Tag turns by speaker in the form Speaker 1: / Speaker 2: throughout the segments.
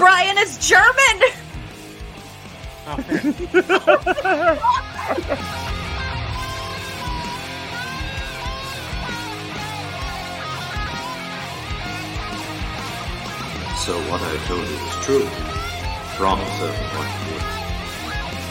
Speaker 1: Brian. is German.
Speaker 2: Oh.
Speaker 3: So what I told you is true. From a certain point of view.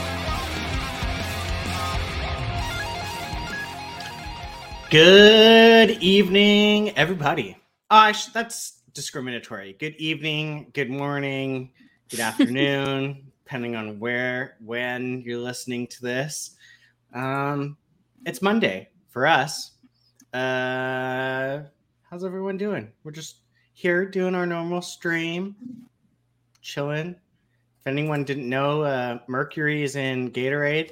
Speaker 2: Good evening, everybody. Oh, I sh- that's discriminatory. Good evening, good morning, good afternoon, depending on where, when you're listening to this. Um, it's Monday for us. Uh, how's everyone doing? We're just here doing our normal stream, chilling. If anyone didn't know, uh, Mercury is in Gatorade.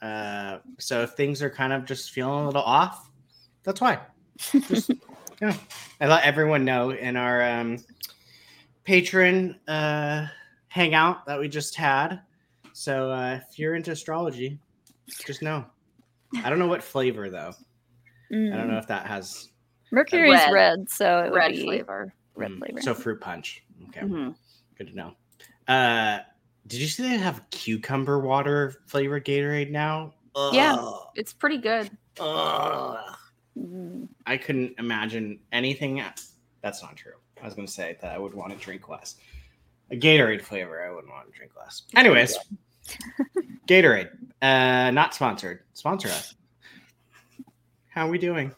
Speaker 2: Uh, so if things are kind of just feeling a little off, that's why. Just, yeah. I let everyone know in our um, Patreon uh, hangout that we just had. So uh, if you're into astrology, just know. I don't know what flavor though. I don't know if that has
Speaker 4: Mercury's
Speaker 1: Red.
Speaker 4: red, so it would
Speaker 1: Red
Speaker 4: be
Speaker 1: flavor.
Speaker 4: red
Speaker 2: mm,
Speaker 4: flavor.
Speaker 2: So fruit punch. Okay,
Speaker 1: Mhm.
Speaker 2: good to know. Uh, did you see they have cucumber water flavored Gatorade now?
Speaker 4: Yeah.
Speaker 1: It's pretty good.
Speaker 2: Ugh. I couldn't imagine anything. That's not true. I was going to say that I would want to drink less. A Gatorade flavor, I wouldn't want to drink less. Anyways, Gatorade, uh, not sponsored. Sponsor us. How are we doing?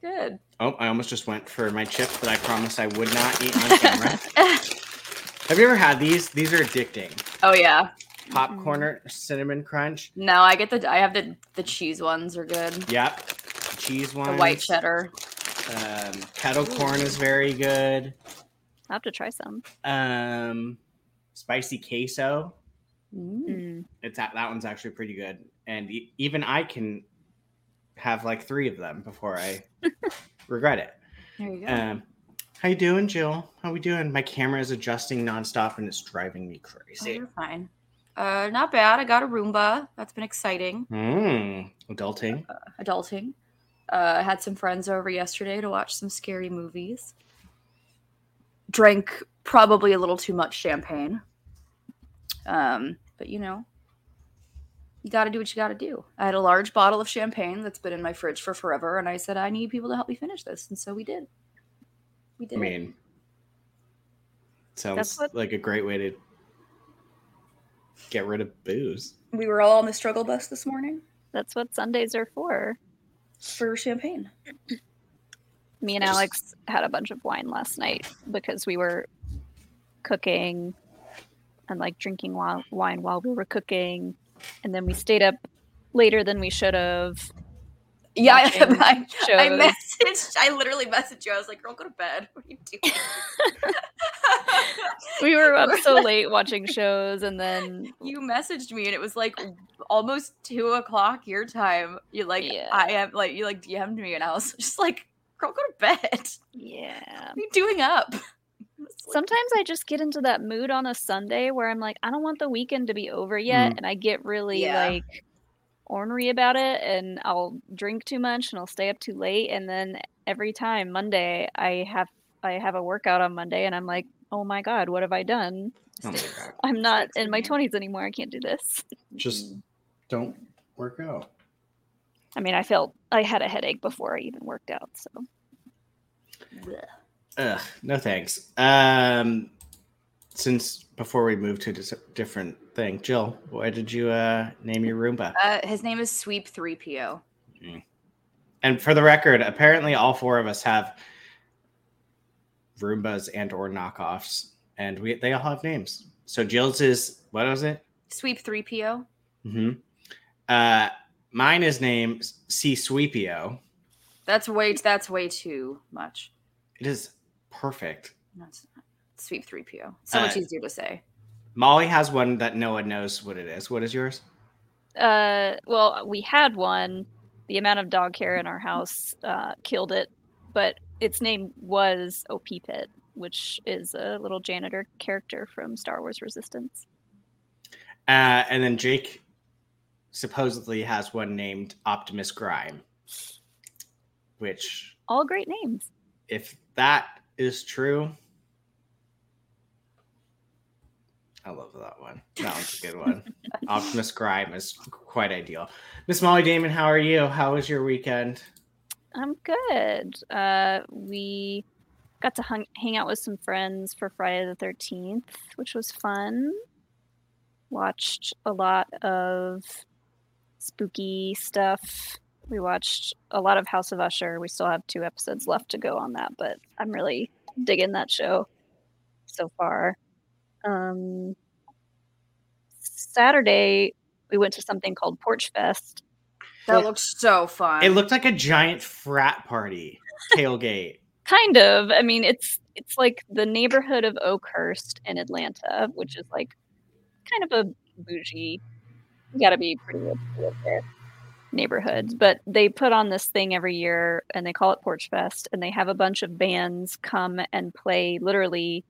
Speaker 1: Good.
Speaker 2: Oh, I almost just went for my chips that I promised I would not eat on camera. Have you ever had these? These are addicting.
Speaker 1: oh yeah.
Speaker 2: Popcorn cinnamon crunch.
Speaker 1: No, I get the. I have the the cheese ones are good.
Speaker 2: Yep. Cheese ones.
Speaker 1: The white cheddar.
Speaker 2: Um, kettle corn is very good.
Speaker 4: I'll have to try some.
Speaker 2: Um, spicy queso.
Speaker 1: Mm.
Speaker 4: Mm.
Speaker 2: It's that that one's actually pretty good, and e- even I can have like three of them before I regret it.
Speaker 1: There you go.
Speaker 2: Um, how you doing, Jill? How we doing? My camera is adjusting nonstop, and it's driving me
Speaker 1: oh,
Speaker 2: crazy.
Speaker 1: you're fine. Uh, not bad. I got a Roomba. That's been exciting.
Speaker 2: Mm, adulting.
Speaker 1: Adulting. Uh, I had some friends over yesterday to watch some scary movies. Drank probably a little too much champagne. Um, but you know, you got to do what you got to do. I had a large bottle of champagne that's been in my fridge for forever, and I said I need people to help me finish this, and so we did. We did.
Speaker 2: I
Speaker 1: did.
Speaker 2: mean, sounds
Speaker 4: what-
Speaker 2: like a great way to get rid of booze.
Speaker 1: we were all on the struggle bus this morning
Speaker 4: That's what Sundays are for.
Speaker 1: For champagne.
Speaker 4: Me and Alex had a bunch of wine last night because we were cooking and like drinking wi- wine while we were cooking, and then we stayed up later than we should have.
Speaker 1: Yeah, I, I, messaged. I literally messaged you. I was like, "Girl, go to bed. What are you doing?"
Speaker 4: we were up so late watching shows, and then
Speaker 1: you messaged me and it was like almost two o'clock your time. You like
Speaker 4: Yeah.
Speaker 1: I am like you like DM'd me and I was just like, girl, go to bed.
Speaker 4: yeah.
Speaker 1: What are you doing up?
Speaker 4: Sometimes I just get into that mood on a Sunday where I'm like, I don't want the weekend to be over yet,
Speaker 2: Mm.
Speaker 4: and I get really
Speaker 1: Yeah.
Speaker 4: like ornery about it, and I'll drink too much and I'll stay up too late, and then every time Monday I have I have a workout on Monday, and I'm like, oh my god, what have I done?
Speaker 2: Oh!
Speaker 4: I'm not in my twenties anymore. I can't do this.
Speaker 2: Just don't work out.
Speaker 4: I mean, I felt I had a headache before I even worked out, so
Speaker 2: Ugh, no thanks. Um, since before we move to a dis- different thing, Jill, why did you uh name your Roomba?
Speaker 1: uh, his name is Sweep Three PO.
Speaker 2: And for the record, apparently all four of us have Roombas and or knockoffs, and we they all have names. So Jill's is what was it?
Speaker 1: Sweep Three PO.
Speaker 2: hmm Uh, mine is named C Sweepio.
Speaker 1: That's way that's way too much.
Speaker 2: It is perfect.
Speaker 1: That's Sweep Three PO. So much
Speaker 2: Uh,
Speaker 1: easier to say.
Speaker 2: Molly has one that no one knows what it is. What is yours?
Speaker 4: Uh, well, we had one. The amount of dog hair in our house uh, killed it, but its name was OP Pit, which is a little janitor character from Star Wars Resistance.
Speaker 2: Uh, and then Jake supposedly has one named Optimus Grime, which,
Speaker 4: All great names.
Speaker 2: if that is true, I love that one. That one's a good one. Optimus Grime is quite ideal. Miss Molly Damon, how are you? How was your weekend?
Speaker 4: I'm good. Uh, we got to hung, hang out with some friends for Friday the 13th, which was fun. Watched a lot of spooky stuff. We watched a lot of House of Usher. We still have two episodes left to go on that, but I'm really digging that show so far. Um, Saturday, we went to something called Porch Fest.
Speaker 1: That
Speaker 2: Well,
Speaker 1: looks so fun.
Speaker 2: It looked like a giant frat party tailgate.
Speaker 4: Kind of. I mean, it's it's like the neighborhood of Oakhurst in Atlanta, which is like kind of a bougie. You got to be pretty rich to live there. Neighborhood, but they put on this thing every year, and they call it Porch Fest, and they have a bunch of bands come and play literally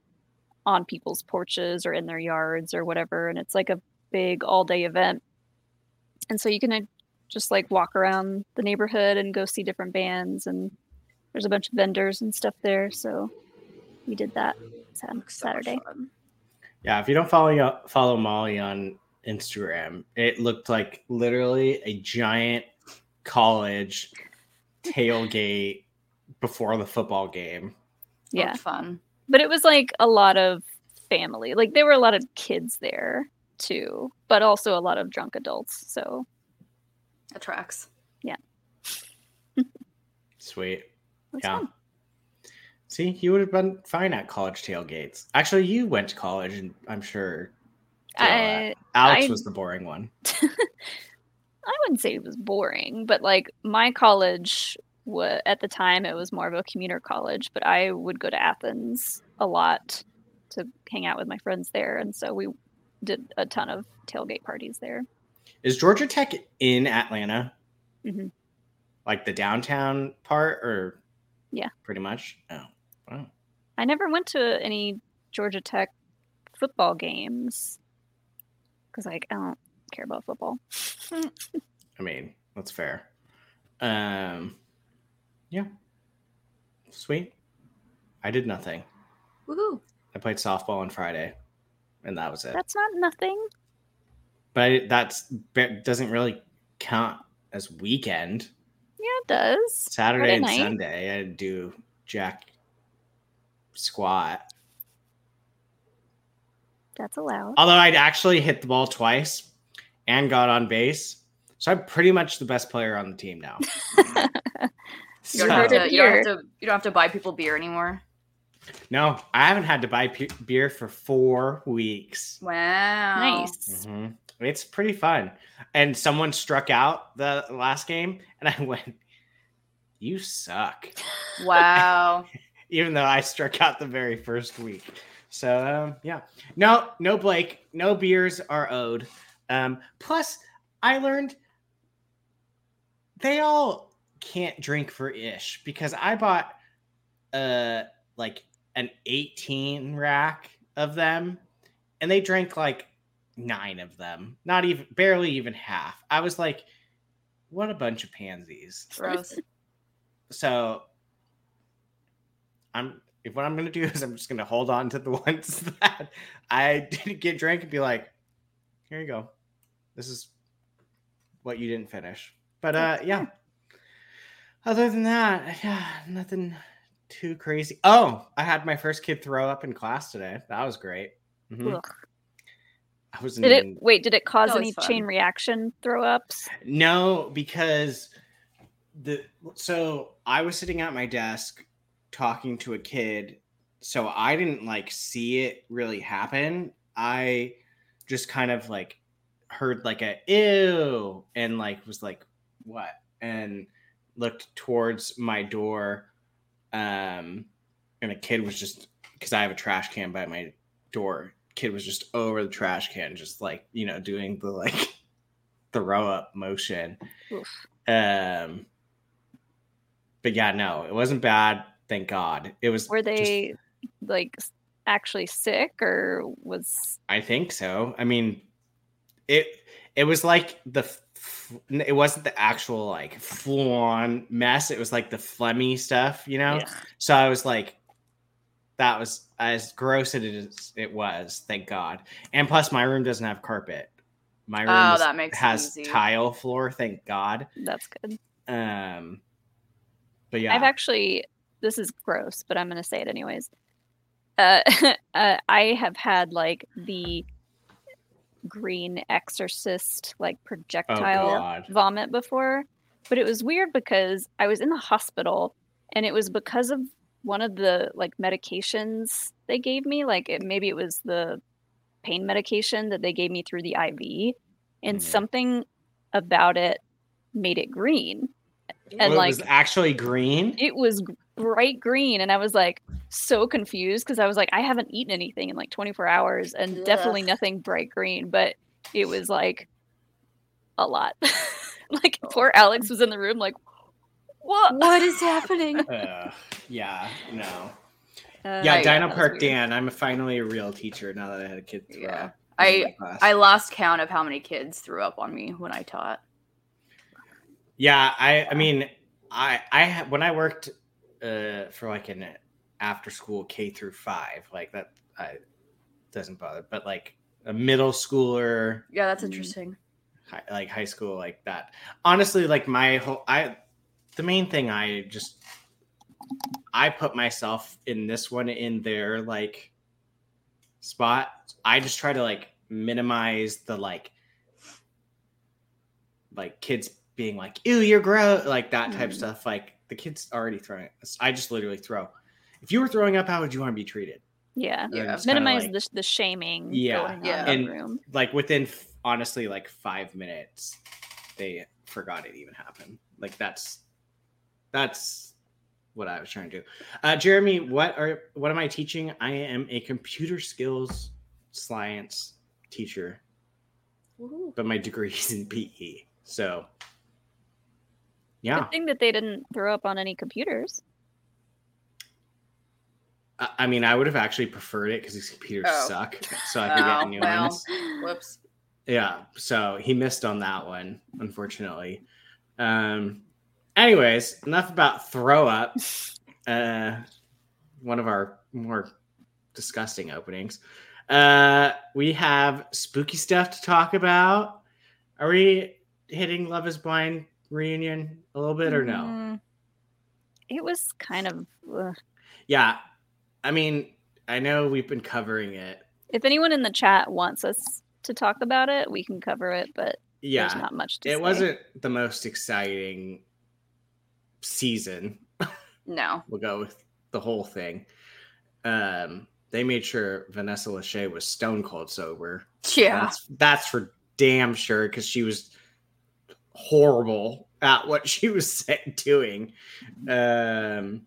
Speaker 4: on people's porches or in their yards or whatever, and it's like a big all day event. And so you can uh, just like walk around the neighborhood and go see different bands and there's a bunch of vendors and stuff there so we did that Sat-
Speaker 1: so
Speaker 4: saturday.
Speaker 2: Yeah, if you don't follow follow Molly on Instagram, it looked like literally a giant college tailgate before the football game.
Speaker 4: yeah
Speaker 1: fun.
Speaker 4: But it was like a lot of family like there were a lot of kids there too but also a lot of drunk adults so
Speaker 1: That tracks.
Speaker 2: Sweet.
Speaker 4: it was
Speaker 2: Yeah.
Speaker 4: fun.
Speaker 2: See, you would have been fine at college tailgates. Actually, you went to college, and I'm sure did all that.
Speaker 4: I,
Speaker 2: Alex
Speaker 4: I-
Speaker 2: was the boring one.
Speaker 4: I wouldn't say it was boring, but like my college wa at the time it was more of a commuter college, but I would go to Athens a lot to hang out with my friends there, and so we did a ton of tailgate parties there.
Speaker 2: Is Georgia Tech in Atlanta?
Speaker 4: Mhm.
Speaker 2: Like the downtown part, or
Speaker 4: Yeah.
Speaker 2: pretty much. Oh, wow.
Speaker 4: I never went to any Georgia Tech football games because like I don't care about football.
Speaker 2: I mean, that's fair. Um, yeah, sweet. I did nothing.
Speaker 1: Woohoo.
Speaker 2: I played softball on Friday, and that was it.
Speaker 4: That's not nothing.
Speaker 2: but I, that's that doesn't really count as weekend.
Speaker 4: Yeah, it does.
Speaker 2: Saturday and
Speaker 4: night.
Speaker 2: Sunday, I do jack squat.
Speaker 4: That's allowed.
Speaker 2: Although I'd actually hit the ball twice and got on base. So I'm pretty much the best player on the team now.
Speaker 1: You don't,
Speaker 2: So-
Speaker 1: have to, you, don't have to, you don't have to buy people beer anymore.
Speaker 2: no, I haven't had to buy pe- beer for four weeks.
Speaker 1: Wow.
Speaker 4: Nice.
Speaker 2: Mhm. It's pretty fun. And someone struck out the last game, and I went, You suck.
Speaker 1: Wow.
Speaker 2: Even though I struck out the very first week. So, um, yeah. No, no, Blake. No beers are owed. Um, plus, I learned they all can't drink for ish because I bought uh like an 18 rack of them and they drank like nine of them not even barely even half. I was like what a bunch of pansies.
Speaker 1: Gross.
Speaker 2: so i'm if what i'm gonna do is i'm just gonna hold on to the ones that i didn't get drank and be like here you go. This is what you didn't finish. But uh yeah other than that yeah nothing too crazy oh i had my first kid throw up in class today that was great Mhm. I was
Speaker 4: Did it wait? Did it cause any
Speaker 1: fun.
Speaker 4: chain reaction throw ups?
Speaker 2: No, because the so I was sitting at my desk talking to a kid, so I didn't like see it really happen. I just kind of like heard like a ew and like was like what and looked towards my door um and a kid was just because I have a trash can by my door kid was just over the trash can just like you know doing the like the row up motion.
Speaker 4: Oof.
Speaker 2: um but yeah no it wasn't bad thank god. It was
Speaker 4: Were
Speaker 2: just-
Speaker 4: they like actually sick or was
Speaker 2: i think so. I mean it it was like the it wasn't the actual like full on mess it was like the phlegmy stuff you know
Speaker 4: Ugh.
Speaker 2: so i was like that was as gross as it is. It was, thank God. And plus, my room doesn't have carpet. My room
Speaker 1: Oh, that makes
Speaker 2: has tile floor. Thank God.
Speaker 4: That's good.
Speaker 2: Um, but yeah,
Speaker 4: I've actually this is gross, but I'm gonna say it anyways. Uh, uh, I have had like the green exorcist like
Speaker 2: oh
Speaker 4: projectile
Speaker 2: God.
Speaker 4: vomit before, but it was weird because I was in the hospital and it was because of one of the like medications they gave me. Like it, maybe it was the pain medication that they gave me through the IV, and
Speaker 2: Mhm.
Speaker 4: something about it made it green. And
Speaker 2: Well,
Speaker 4: like
Speaker 2: it was actually green.
Speaker 4: it was bright green and i was like so confused because i was like i haven't eaten anything in like 24 hours and definitely nothing bright green but it was like a lot like
Speaker 1: Oh.
Speaker 4: poor alex was in the room like what
Speaker 1: What is happening?
Speaker 2: Uh, yeah, no.
Speaker 4: Uh,
Speaker 2: yeah,
Speaker 1: yeah,
Speaker 2: Dino
Speaker 4: that
Speaker 2: Park. Dan. I'm finally a real teacher now that I had a kid. Throw
Speaker 1: Yeah.
Speaker 2: up
Speaker 1: I- I lost count of how many kids threw up on me when I taught.
Speaker 2: Yeah, I I mean, I I when I worked uh for like an after school K through 5, like that I doesn't bother, but like a middle schooler,
Speaker 1: Yeah, that's
Speaker 4: Mm.
Speaker 1: interesting.
Speaker 2: hi, like high school like that. Honestly, like my whole I the main thing I just I put myself in this one in their like spot. I just try to like minimize the like like kids being like, ew, you're gross, like that type
Speaker 1: Mhm.
Speaker 2: stuff. Like the kids already throwing I just literally throw. If you were throwing up, how would you want to be treated?
Speaker 4: yeah.
Speaker 1: Yeah.
Speaker 4: minimize
Speaker 2: like-
Speaker 4: the, the shaming
Speaker 2: Yeah,
Speaker 4: going on
Speaker 1: yeah.
Speaker 4: in
Speaker 2: And-
Speaker 4: room.
Speaker 2: like within f- honestly like five minutes they forgot it even happened. Like that's that's what i was trying to do. Uh jeremy what are what am i teaching? I am a computer skills science teacher. But my degree is in pe so yeah
Speaker 4: good thing that they didn't throw up on any computers
Speaker 2: i, I mean i would have actually preferred it because these computers
Speaker 1: Oh.
Speaker 2: suck so i could
Speaker 1: Oh,
Speaker 2: get new
Speaker 1: well.
Speaker 2: ones
Speaker 1: Whoops.
Speaker 2: Yeah, so he missed on that one, unfortunately. Um anyways, enough about throw up. Uh one of our more disgusting openings. Uh we have spooky stuff to talk about. Are we hitting Love is Blind reunion a little bit or no?
Speaker 4: Mm, it was kind of ugh.
Speaker 2: Yeah. I mean, I know we've been covering it.
Speaker 4: if anyone in the chat wants us to talk about it we can cover it but
Speaker 2: Yeah.
Speaker 4: there's not much to
Speaker 2: it
Speaker 4: say.
Speaker 2: wasn't the most exciting season
Speaker 1: No.
Speaker 2: we'll go with the whole thing. Um, they made sure Vanessa Lachey was stone cold sober.
Speaker 1: Yeah.
Speaker 2: That's that's for damn sure because she was horrible at what she was doing. Um,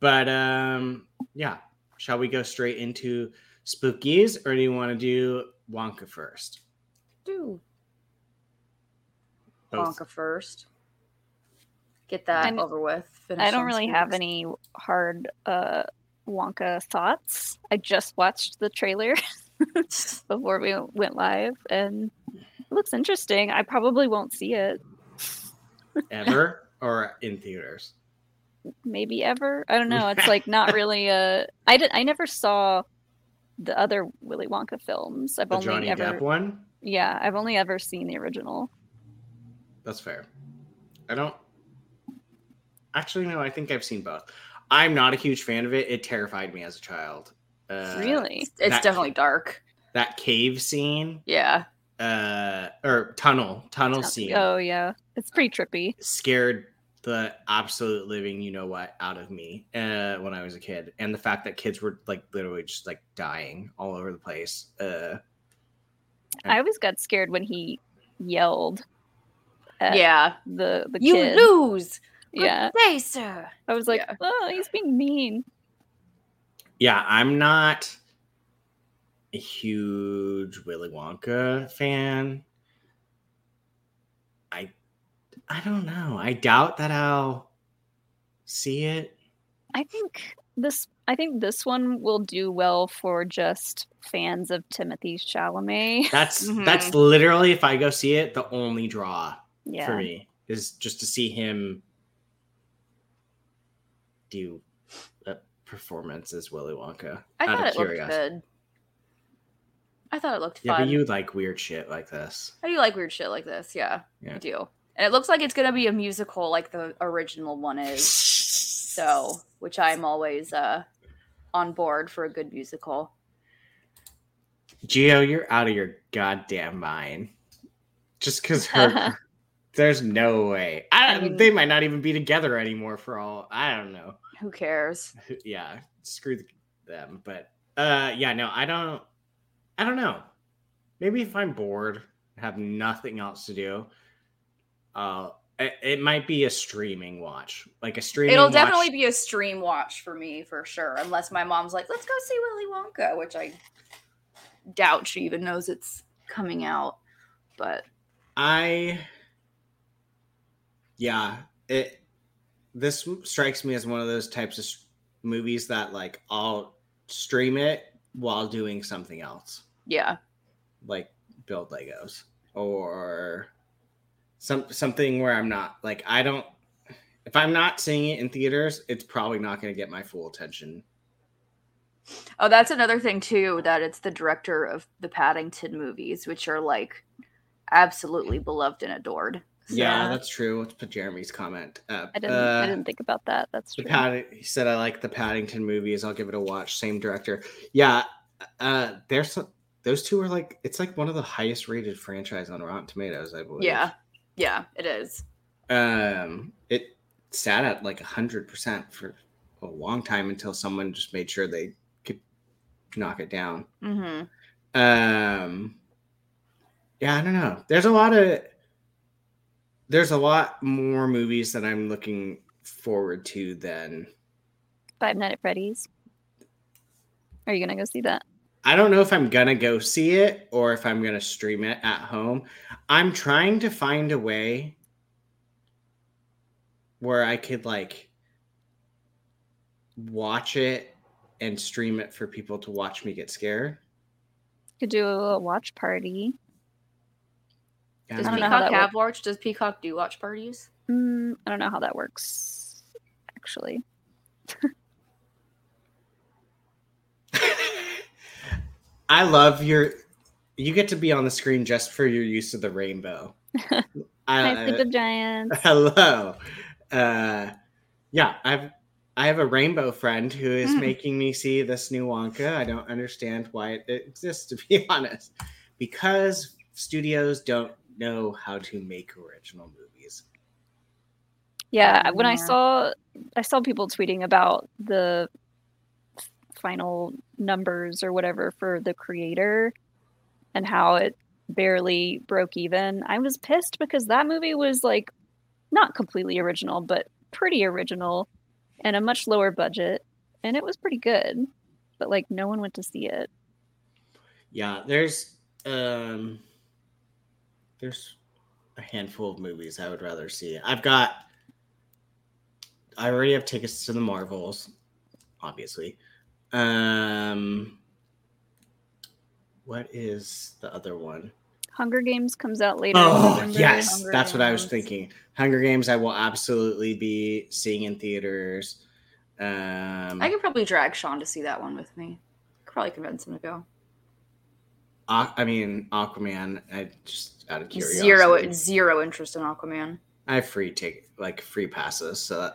Speaker 2: but um, yeah, shall we go straight into spookies, or do you want to do Wonka first?
Speaker 1: Do
Speaker 2: Both.
Speaker 1: Wonka first. Get that
Speaker 4: I'm-
Speaker 1: over with. Finish
Speaker 4: I don't
Speaker 1: on
Speaker 4: really have any hard uh Wonka thoughts. I just watched the trailer before we went live and it looks interesting. I probably won't see it
Speaker 2: ever or in theaters.
Speaker 4: maybe ever. I don't know. It's like not really a I did I never saw the other Willy Wonka films. I've
Speaker 2: The
Speaker 4: only
Speaker 2: Johnny
Speaker 4: ever
Speaker 2: Depp one.
Speaker 4: Yeah, I've only ever seen the original.
Speaker 2: That's fair. I don't actually no. I think I've seen both. I'm not a huge fan of it. It terrified me as a child. Uh,
Speaker 4: really?
Speaker 1: It's, it's
Speaker 2: that-
Speaker 1: definitely dark.
Speaker 2: that cave scene,
Speaker 1: Yeah.
Speaker 2: Uh, or tunnel tunnel
Speaker 4: Tell-
Speaker 2: scene,
Speaker 4: Oh yeah. It's pretty trippy.
Speaker 2: scared the absolute living you know what out of me uh, when I was a kid, and the fact that kids were like literally just like dying all over the place. Uh,
Speaker 4: I always got scared when he yelled at
Speaker 1: yeah.
Speaker 4: the the
Speaker 1: You
Speaker 4: kid.
Speaker 1: lose. Good
Speaker 4: Yeah.
Speaker 1: day, sir.
Speaker 4: I was like,
Speaker 1: Yeah.
Speaker 4: oh, he's being mean.
Speaker 2: yeah, I'm not a huge Willy Wonka fan. I I don't know. I doubt that I'll see it.
Speaker 4: I think this I think this one will do well for just fans of Timothée Chalamet.
Speaker 2: That's
Speaker 1: Mhm.
Speaker 2: that's literally if I go see it, the only draw
Speaker 4: yeah.
Speaker 2: for me is just to see him do a performance as Willy Wonka.
Speaker 1: I
Speaker 2: out
Speaker 1: thought
Speaker 2: of
Speaker 1: it looked good. I thought it looked
Speaker 2: Yeah,
Speaker 1: fun.
Speaker 2: but you like weird shit like this.
Speaker 1: I do like weird shit like this. Yeah,
Speaker 2: Yeah.
Speaker 1: I do. And it looks like it's gonna be a musical, like the original one is. So, which I'm always uh on board for a good musical.
Speaker 2: Geo, you're out of your goddamn mind. Just because her, there's no way. I,
Speaker 1: I mean-
Speaker 2: they might not even be together anymore. For all I don't know.
Speaker 1: Who cares?
Speaker 2: Yeah, screw them. But uh, yeah, no, I don't. I don't know. Maybe if I'm bored, have nothing else to do, uh, it, it might be a streaming watch, like a streaming.
Speaker 1: It'll
Speaker 2: watch.
Speaker 1: definitely be a stream watch for me for sure, unless my mom's like, "Let's go see Willy Wonka," which I doubt she even knows it's coming out. But
Speaker 2: I yeah, it this strikes me as one of those types of movies that like I'll stream it while doing something else,
Speaker 1: yeah,
Speaker 2: like build Legos or some something where I'm not like I don't if I'm not seeing it in theaters, it's probably not going to get my full attention.
Speaker 1: Oh, that's another thing too. That it's the director of the Paddington movies, which are like absolutely beloved and adored.
Speaker 2: Yeah,
Speaker 4: Yeah.
Speaker 2: that's true. Let's put Jeremy's comment up.
Speaker 4: I didn't.
Speaker 2: Uh,
Speaker 4: I didn't think about that. That's true.
Speaker 2: Pad- he said I like the Paddington movies. I'll give it a watch. Same director. Yeah, uh, there's some. Those two are like it's like one of the highest rated franchise on Rotten Tomatoes. I believe.
Speaker 1: Yeah, yeah, it is.
Speaker 2: Um, it sat at like a hundred percent for a long time until someone just made sure they could knock it down.
Speaker 1: hmm
Speaker 2: Um, yeah, I don't know. There's a lot of there's a lot more movies that I'm looking forward to than
Speaker 4: Five Nights at Freddy's. Are you gonna go see that?
Speaker 2: I don't know if I'm gonna go see it or if I'm gonna stream it at home. I'm trying to find a way where I could like watch it and stream it for people to watch me get scared.
Speaker 4: Could do a little watch party.
Speaker 1: Does
Speaker 4: I don't know
Speaker 1: Peacock
Speaker 4: how that
Speaker 1: have watch? Does Peacock do watch parties?
Speaker 4: Mm, I don't know how that works. Actually,
Speaker 2: I love your. You get to be on the screen just for your use of the rainbow. I,
Speaker 4: Hi, Sleep of Giants.
Speaker 2: hello. Uh, yeah, I've I have a rainbow friend who is
Speaker 1: Hmm.
Speaker 2: making me see this new Wonka. I don't understand why it exists, to be honest, because studios don't know how to make original movies.
Speaker 4: Yeah, when I saw I saw people tweeting about the f- final numbers or whatever for the creator and how it barely broke even. I was pissed because that movie was like not completely original, but pretty original and a much lower budget and it was pretty good. But like no one went to see it.
Speaker 2: Yeah, there's um there's a handful of movies I would rather see. I've got I already have tickets to the Marvels, obviously. Um what is the other one?
Speaker 4: Hunger Games comes out later.
Speaker 2: Oh, yes,
Speaker 1: Hunger
Speaker 2: that's what I was thinking. Hunger Games I will absolutely be seeing in theaters. Um
Speaker 1: I could probably drag Sean to see that one with me. Could probably convince him to go.
Speaker 2: Aqu- I mean Aquaman, I just out of curiosity.
Speaker 1: Zero, zero interest in Aquaman.
Speaker 2: I have free take like free passes, so that,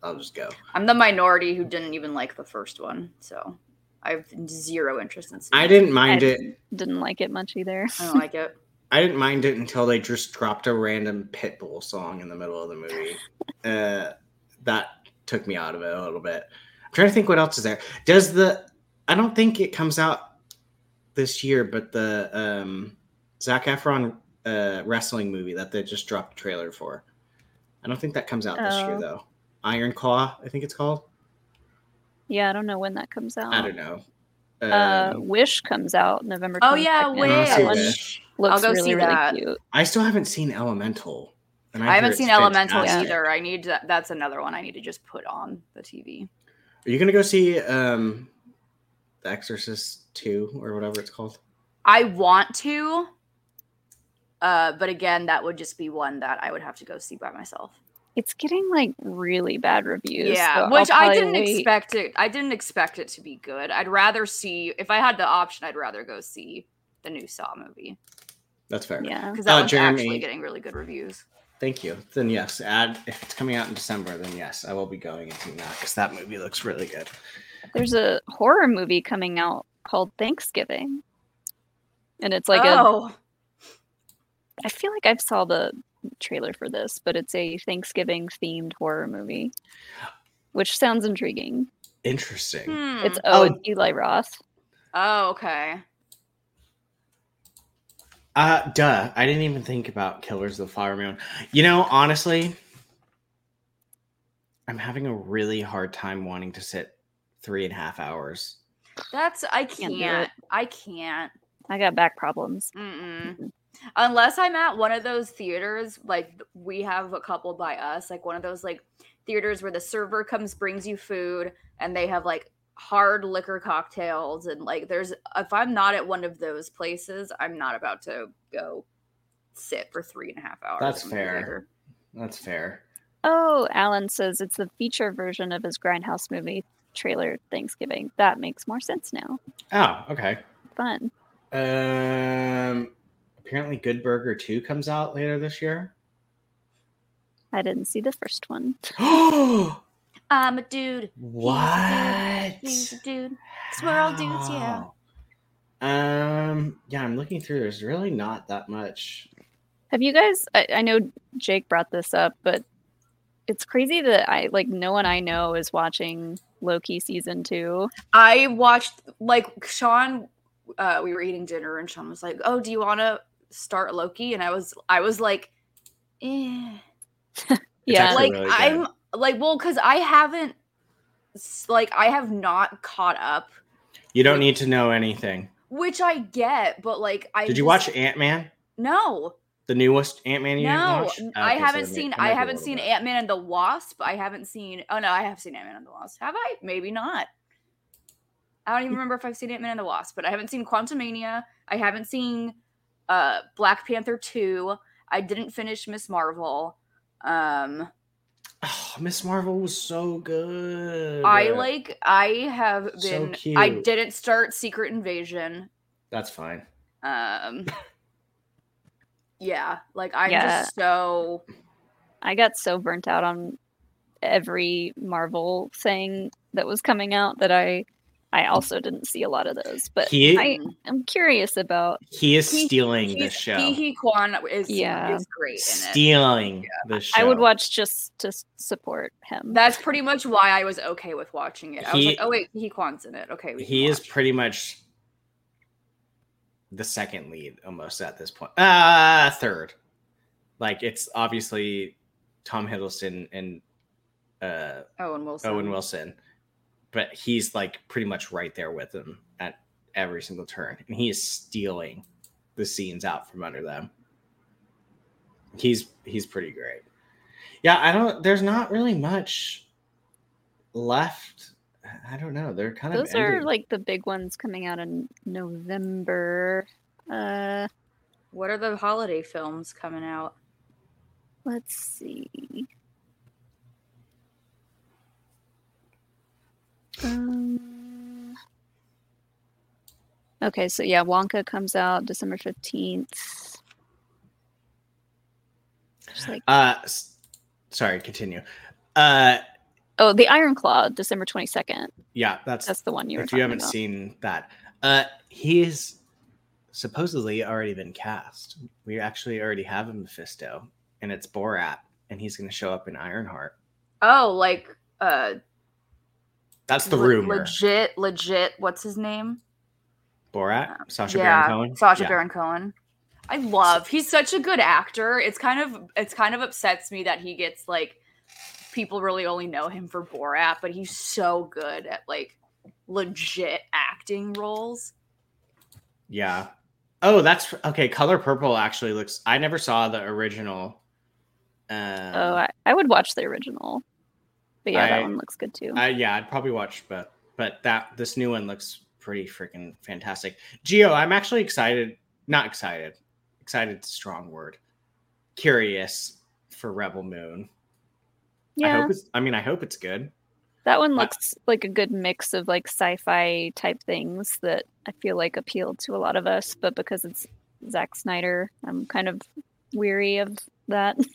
Speaker 2: I'll just go.
Speaker 1: I'm the minority who didn't even like the first one, so I have zero interest in. Seeing
Speaker 2: I didn't mind
Speaker 4: I
Speaker 2: it.
Speaker 4: Didn't like it much either.
Speaker 1: I don't like it.
Speaker 2: I didn't mind it until they just dropped a random Pitbull song in the middle of the movie. uh, that took me out of it a little bit. I'm trying to think what else is there. Does the? I don't think it comes out this year, but the um, Zac Efron uh, wrestling movie that they just dropped a trailer for. I don't think that comes out this year
Speaker 4: Oh.
Speaker 2: though. Iron Claw, I think it's called.
Speaker 4: Yeah, I don't know when that comes out.
Speaker 2: I don't know.
Speaker 4: Uh,
Speaker 2: Um,
Speaker 4: Wish comes out November.
Speaker 1: Oh yeah,
Speaker 2: Wish.
Speaker 4: That one
Speaker 2: Wish.
Speaker 4: looks
Speaker 1: I'll go
Speaker 4: really,
Speaker 1: see
Speaker 4: really
Speaker 1: that.
Speaker 4: cute.
Speaker 2: I still haven't seen Elemental. and
Speaker 1: I
Speaker 2: hear
Speaker 1: haven't
Speaker 2: it's
Speaker 1: seen Elemental
Speaker 2: fantastic.
Speaker 1: either. I need that. That's another one I need to just put on the TV.
Speaker 2: Are you gonna go see um The Exorcist 2 or whatever it's called?
Speaker 1: I want to, uh, but again, that would just be one that I would have to go see by myself.
Speaker 4: It's getting like really bad reviews.
Speaker 1: Yeah,
Speaker 4: so
Speaker 1: which I didn't
Speaker 4: wait.
Speaker 1: expect it. I didn't expect it to be good. I'd rather see if I had the option. I'd rather go see the new Saw movie
Speaker 2: That's fair.
Speaker 4: Yeah.
Speaker 1: because that
Speaker 2: Uh,
Speaker 1: one's
Speaker 2: Jeremy-
Speaker 1: actually getting really good reviews.
Speaker 2: Thank you. Then yes, add if it's coming out in December, then yes, I will be going and seeing that because that movie looks really good.
Speaker 4: There's a horror movie coming out called Thanksgiving. And it's like a
Speaker 1: oh,
Speaker 4: I feel like I've saw the trailer for this, but it's a Thanksgiving themed horror movie. Which sounds intriguing.
Speaker 2: Interesting.
Speaker 1: hmm.
Speaker 4: It's oh,
Speaker 2: Oh.
Speaker 4: it's Eli Roth.
Speaker 1: oh okay.
Speaker 2: Uh, duh. I didn't even think about Killers of the Flower Moon. You know, honestly, I'm having a really hard time wanting to sit three and a half hours.
Speaker 1: That's I
Speaker 4: Can't
Speaker 1: can't. I can't.
Speaker 4: I got back problems.
Speaker 1: Mm-mm. Unless I'm at one of those theaters, like we have a couple by us, like one of those like theaters where the server comes, brings you food, and they have like hard liquor cocktails, and like there's if I'm not at one of those places, I'm not about to go sit for three and a half hours.
Speaker 2: That's
Speaker 1: in the
Speaker 2: fair.
Speaker 1: theater.
Speaker 2: That's fair.
Speaker 4: Oh, Alan says it's the feature version of his Grindhouse movie trailer Thanksgiving. That makes more sense now.
Speaker 2: Oh, okay.
Speaker 4: Fun.
Speaker 2: Um, apparently, Good Burger Two comes out later this year.
Speaker 4: I didn't see the first one.
Speaker 1: I'm a dude.
Speaker 2: what?
Speaker 1: He's a dude. It's we're all dudes, yeah.
Speaker 2: Um. Yeah, I'm looking through. There's really not that much.
Speaker 4: Have you guys? I, I know Jake brought this up, but it's crazy that I like no one I know is watching Loki season two.
Speaker 1: I watched like Sean. Uh, we were eating dinner, and Sean was like, "Oh, do you want to start Loki?" And I was, I was like, "Eh."
Speaker 4: Yeah,
Speaker 1: like
Speaker 2: really.
Speaker 1: I'm like, well, because I haven't, like, I have not caught up,
Speaker 2: You don't need to know anything.
Speaker 1: which I get, but like, I
Speaker 2: Did you watch Ant Man?
Speaker 1: No,
Speaker 2: The newest Ant Man? You didn't
Speaker 1: no,
Speaker 2: watch?
Speaker 1: n-
Speaker 2: Okay,
Speaker 1: I
Speaker 2: so
Speaker 1: haven't
Speaker 2: it
Speaker 1: seen. I
Speaker 2: might be a
Speaker 1: haven't seen. Ant Man and the Wasp. I haven't seen. Oh no, I have seen Ant Man and the Wasp. Have I? Maybe not. I don't even remember if I've seen Ant Man and the Wasp, but I haven't seen Quantumania. I haven't seen uh Black Panther two. I didn't finish Miss Marvel. Um,
Speaker 2: Oh, Miss Marvel was so good.
Speaker 1: I like. I have been
Speaker 2: So
Speaker 1: been. I didn't start Secret Invasion.
Speaker 2: That's fine.
Speaker 1: Um. Yeah, like I'm
Speaker 4: Yeah.
Speaker 1: just so
Speaker 4: I got so burnt out on every Marvel thing that was coming out that I I also didn't see a lot of those. But
Speaker 2: He
Speaker 4: I am curious about
Speaker 2: he is stealing
Speaker 1: He's-
Speaker 2: this show.
Speaker 1: Ke Huy Quan is
Speaker 4: Yeah.
Speaker 1: is great in it.
Speaker 2: stealing the show.
Speaker 4: I would watch just to support him.
Speaker 1: That's pretty much why I was okay with watching it. I was like, oh wait, Huy Quan's in it. Okay,
Speaker 2: He is pretty much the second lead almost at this point. Uh third. Like it's obviously Tom Hiddleston and uh
Speaker 1: Owen Wilson.
Speaker 2: Owen Wilson, but he's like pretty much right there with him at every single turn, and he is stealing the scenes out from under them. He's he's pretty great. Yeah, I don't. There's not really much left. I don't know. They're kind
Speaker 4: Those
Speaker 2: of
Speaker 4: those
Speaker 2: are
Speaker 4: like the big ones coming out in November. Uh
Speaker 1: What are the holiday films coming out?
Speaker 4: let's see. Um, okay, so yeah, Wonka comes out December 15th. Just like
Speaker 2: uh, s- sorry. Continue. Uh,
Speaker 4: oh, the Iron Claw, December 22nd.
Speaker 2: yeah, that's
Speaker 4: That's the one you were
Speaker 2: if you haven't
Speaker 4: about.
Speaker 2: seen that, uh, he is supposedly already been cast. We actually already have a Mephisto, and it's Borat, and he's going to show up in Ironheart.
Speaker 1: Oh, like uh
Speaker 2: That's the
Speaker 1: le-
Speaker 2: rumor.
Speaker 1: legit, legit. What's his name?
Speaker 2: Borat, Sacha
Speaker 1: yeah,
Speaker 2: Baron Cohen.
Speaker 1: Sacha
Speaker 2: Yeah.
Speaker 1: Baron Cohen. I love. He's such a good actor. It's kind of it's kind of upsets me that he gets like people really only know him for Borat, but he's so good at like legit acting roles.
Speaker 2: Yeah. Oh, that's okay. Color Purple actually looks. I never saw the original. Um,
Speaker 4: Oh, I, I would watch the original. But yeah,
Speaker 2: I-
Speaker 4: that one looks good too.
Speaker 2: I, yeah, I'd probably watch, but but that this new one looks pretty freaking fantastic. Geo, I'm actually excited. Not excited. Excited, strong word. Curious for Rebel Moon. I
Speaker 4: Yeah,
Speaker 2: hope it's. I mean, I hope it's good.
Speaker 4: that one
Speaker 2: I-
Speaker 4: looks like a good mix of like sci-fi type things that I feel like appeal to a lot of us, but because it's Zack Snyder, I'm kind of weary of that.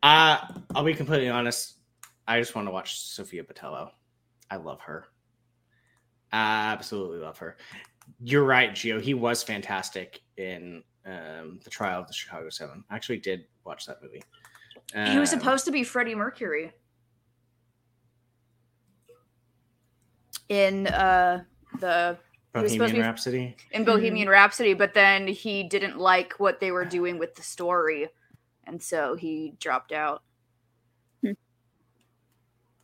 Speaker 2: Uh, I'll be completely honest. I just want to watch Sofia Boutella. I love her. Absolutely love her. You're right, Gio. He was fantastic in um, the Trial of the Chicago Seven. I actually did watch that movie.
Speaker 1: he was
Speaker 2: Um,
Speaker 1: supposed to be Freddie Mercury in uh the he was supposed to
Speaker 2: Bohemian
Speaker 1: be-
Speaker 2: Rhapsody.
Speaker 1: in Bohemian Rhapsody, but then he didn't like what they were doing with the story, and so he dropped out.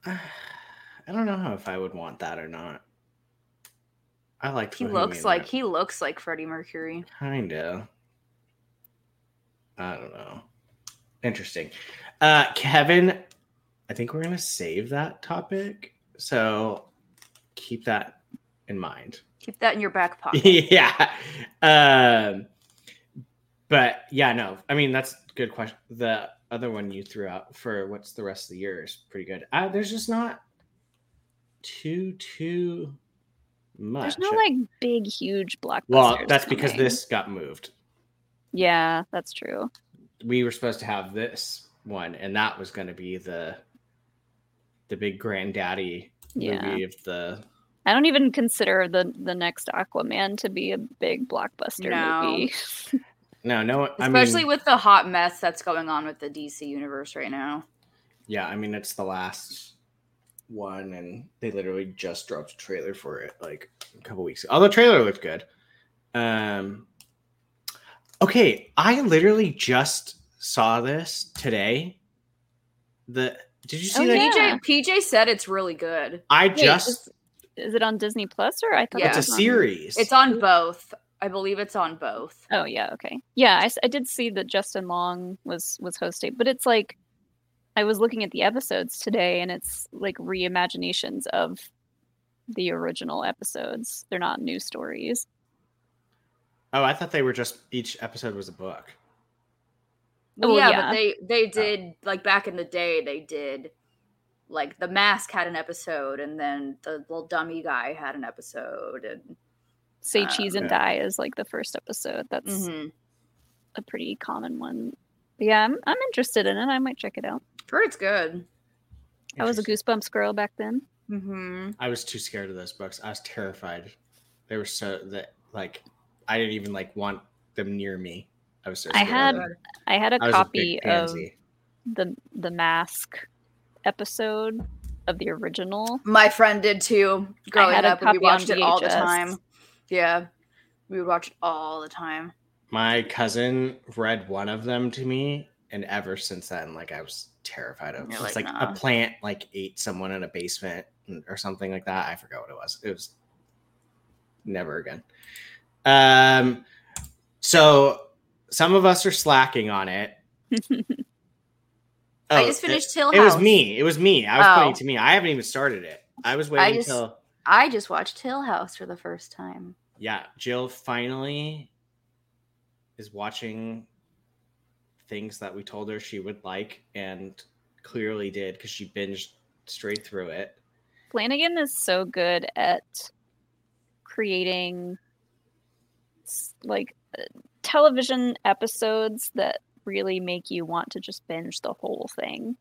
Speaker 2: I don't know if I would want that or not. I liked.
Speaker 1: He
Speaker 2: Bohemian
Speaker 1: looks like
Speaker 2: Rhapsody.
Speaker 1: he looks like Freddie Mercury.
Speaker 2: Kinda. I don't know. Interesting. Uh Kevin, I think we're gonna save that topic. So keep that in mind.
Speaker 1: Keep that in your back pocket.
Speaker 2: yeah. Um but yeah, no. I mean that's a good question. The other one you threw out for what's the rest of the year is pretty good. Uh, there's just not too too much.
Speaker 4: There's no like big, huge blockbusters.
Speaker 2: well, that's because
Speaker 4: coming.
Speaker 2: this got moved.
Speaker 4: Yeah, that's true.
Speaker 2: we were supposed to have this one, and that was going to be the the big granddaddy
Speaker 4: Yeah.
Speaker 2: movie of the.
Speaker 4: I don't even consider the the next Aquaman to be a big blockbuster
Speaker 1: No.
Speaker 4: movie.
Speaker 2: No, no, I
Speaker 1: Especially
Speaker 2: mean,
Speaker 1: with the hot mess that's going on with the DC universe right now.
Speaker 2: yeah, I mean it's the last one, and they literally just dropped a trailer for it like a couple weeks. ago. Oh, the trailer looked good. Um, okay, I literally just saw this today. The did you see
Speaker 4: Oh,
Speaker 2: that?
Speaker 4: yeah.
Speaker 1: PJ PJ said it's really good.
Speaker 2: I
Speaker 4: Wait,
Speaker 2: just
Speaker 4: is, is it on Disney Plus or I thought
Speaker 1: Yeah.
Speaker 2: it's a series.
Speaker 1: It's on both. I believe it's on both.
Speaker 4: Oh yeah, okay. Yeah, I did see that Justin Long was was hosting, but it's like I was looking at the episodes today, and it's like reimaginations of the original episodes. They're not new stories.
Speaker 2: Oh, I thought they were just each episode was a book.
Speaker 1: Well,
Speaker 4: Well,
Speaker 1: yeah,
Speaker 4: yeah.
Speaker 1: but they they oh. did like back in the day they did like the mask had an episode and then the little dummy guy had an episode and
Speaker 4: Say
Speaker 1: Uh,
Speaker 4: cheese and
Speaker 2: yeah.
Speaker 4: die is like the first episode. That's
Speaker 1: Mhm.
Speaker 4: a pretty common one. But yeah, I'm I'm interested in it. I might check it out.
Speaker 1: heard it's good.
Speaker 4: I was a Goosebumps girl back then.
Speaker 1: Mm-hmm.
Speaker 2: I was too scared of those books. I was terrified. They were so that like I didn't even like want them near me. I was so
Speaker 4: I
Speaker 2: scared.
Speaker 4: had
Speaker 2: of them.
Speaker 4: I had a
Speaker 2: I
Speaker 4: copy
Speaker 2: big
Speaker 4: of the the mask episode of the original.
Speaker 1: My friend did too. Growing up, and we watched it all the time. Yeah, we would watch it all the time.
Speaker 2: My cousin read one of them to me, and ever since then, like I was terrified of. It's
Speaker 1: like,
Speaker 2: like
Speaker 1: "Nah."
Speaker 2: a plant like ate someone in a basement or something like that. I forgot what it was. It was never again. Um, so some of us are slacking on it.
Speaker 1: I
Speaker 2: Oh,
Speaker 1: just
Speaker 2: it-
Speaker 1: finished Hill
Speaker 2: It was me. It was me. I was
Speaker 1: Oh.
Speaker 2: putting to me. I haven't even started it. I was waiting
Speaker 1: just-
Speaker 2: until
Speaker 1: I just watched Hill House for the first time.
Speaker 2: yeah, Jill finally is watching things that we told her she would like and clearly did because she binged straight through it.
Speaker 4: Flanagan is so good at creating like uh, television episodes that really make you want to just binge the whole thing.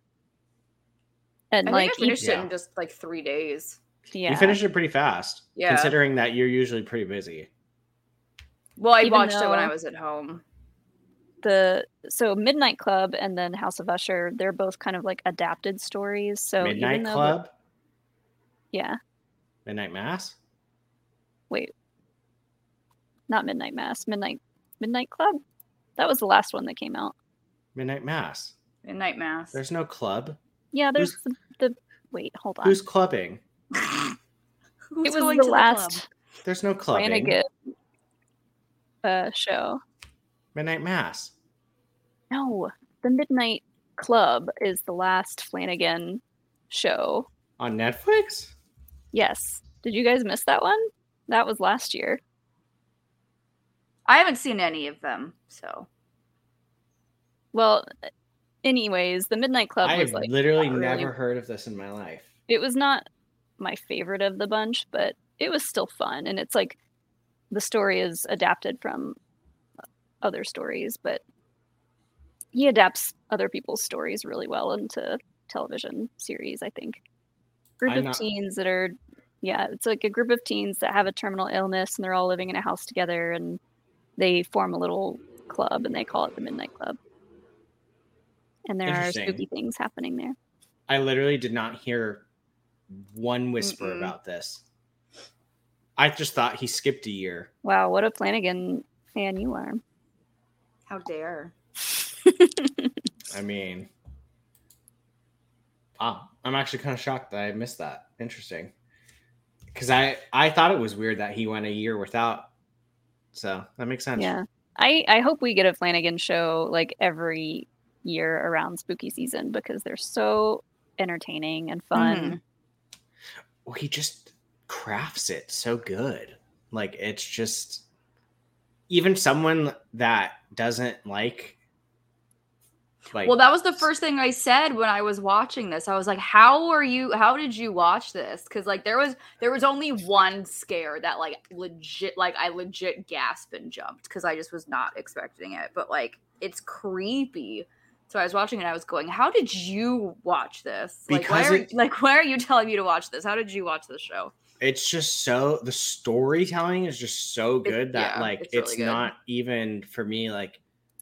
Speaker 4: And
Speaker 1: I
Speaker 4: like
Speaker 1: think I finished it
Speaker 2: Yeah.
Speaker 1: in just like three days.
Speaker 4: Yeah,
Speaker 2: You finished it pretty fast,
Speaker 1: Yeah.
Speaker 2: considering that you're usually pretty busy.
Speaker 1: Well, I
Speaker 4: Even
Speaker 1: watched it when I was at home.
Speaker 4: the so Midnight Club and then House of Usher, they're both kind of like adapted stories. So even
Speaker 2: Midnight
Speaker 4: though
Speaker 2: Club,
Speaker 4: yeah,
Speaker 2: Midnight Mass.
Speaker 4: wait, not Midnight Mass, Midnight Midnight Club. That was the last one that came out.
Speaker 2: Midnight Mass.
Speaker 1: Midnight Mass.
Speaker 2: There's no club.
Speaker 4: Yeah, there's the, the wait, hold on.
Speaker 2: Who's clubbing?
Speaker 1: Who's
Speaker 4: it was
Speaker 1: going
Speaker 4: the
Speaker 1: to
Speaker 4: last
Speaker 1: club?
Speaker 2: There's no clubbing.
Speaker 4: Flanagan uh, show.
Speaker 2: Midnight Mass.
Speaker 4: No, the Midnight Club is the last Flanagan show.
Speaker 2: On Netflix?
Speaker 4: Yes. Did you guys miss that one? That was last year.
Speaker 1: I haven't seen any of them, so
Speaker 4: Well, anyways, the Midnight Club
Speaker 2: I
Speaker 4: was
Speaker 2: have
Speaker 4: like
Speaker 2: literally never
Speaker 4: really-
Speaker 2: heard of this in my life.
Speaker 4: it was not my favorite of the bunch, but it was still fun. And it's like the story is adapted from other stories, but he adapts other people's stories really well into television series, I think. Group
Speaker 2: I'm
Speaker 4: of
Speaker 2: not-
Speaker 4: teens that are, yeah, it's like a group of teens that have a terminal illness and they're all living in a house together and they form a little club and they call it the Midnight Club. And there are spooky things happening there.
Speaker 2: I literally did not hear one whisper
Speaker 1: Mm-mm.
Speaker 2: about this. I just thought he skipped a year.
Speaker 4: Wow, what a Flanagan fan you are.
Speaker 1: How dare?
Speaker 2: I mean, ah, I'm actually kind of shocked that I missed that. Interesting, because I I thought it was weird that he went a year without. So that makes sense.
Speaker 4: Yeah. I I hope we get a Flanagan show like every year around spooky season because they're so entertaining and fun.
Speaker 1: Mhm.
Speaker 2: Well, he just crafts it so good. Like it's just even someone that doesn't like like
Speaker 1: Well, that was the first thing I said when I was watching this. I was like, "How are you? How did you watch this?" Because like there was there was only one scare that like legit like I legit gasped and jumped because I just was not expecting it. But like it's creepy. So I was watching it. I was going, "How did you watch this? Like why
Speaker 2: Because
Speaker 1: are
Speaker 2: it-
Speaker 1: like why are you telling me to watch this? How did you watch this show?"
Speaker 2: it's just so the storytelling is just so good that
Speaker 1: yeah,
Speaker 2: like
Speaker 1: it's
Speaker 2: it's,
Speaker 1: really
Speaker 2: not even for me like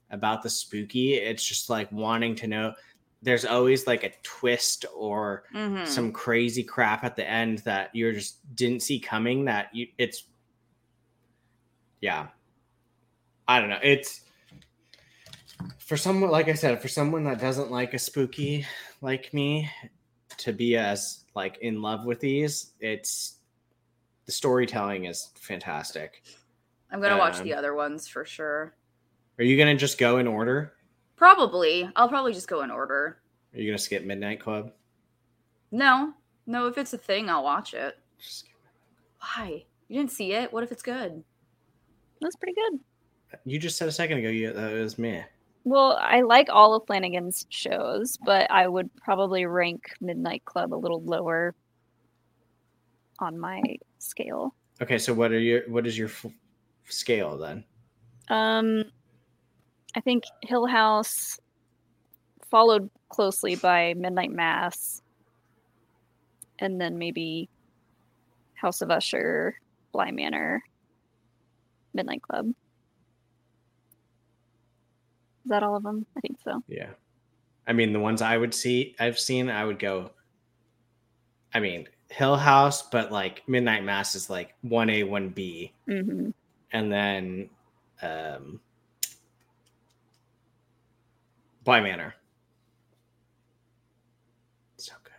Speaker 2: about the spooky it's just like wanting to know there's always like a twist or
Speaker 1: Mhm.
Speaker 2: some crazy crap at the end that you just didn't see coming that you it's yeah i don't know it's for someone like i said for someone that doesn't like a spooky like me to be as like in love with these it's the storytelling is fantastic
Speaker 1: I'm gonna watch
Speaker 2: um,
Speaker 1: the other ones for sure.
Speaker 2: are you gonna just go in order
Speaker 1: Probably. I'll probably just go in order.
Speaker 2: are you gonna skip midnight club
Speaker 1: No, no. If it's a thing, I'll watch it. Why? You didn't see it? What if it's good?
Speaker 4: That's pretty good.
Speaker 2: you just said a second ago you that was me
Speaker 4: Well, I like all of Flanagan's shows, but I would probably rank Midnight Club a little lower on my scale.
Speaker 2: okay so what are your what is your f- scale then
Speaker 4: Um, I think Hill House, followed closely by Midnight Mass, and then maybe House of Usher, Bly Manor, Midnight Club. Is that all of them? I think so.
Speaker 2: Yeah. I mean, the ones I would see, I've seen, I would go. I mean, Hill House, but like Midnight Mass is like 1A, 1B.
Speaker 4: hmm
Speaker 2: And then um Bly Manor. So good.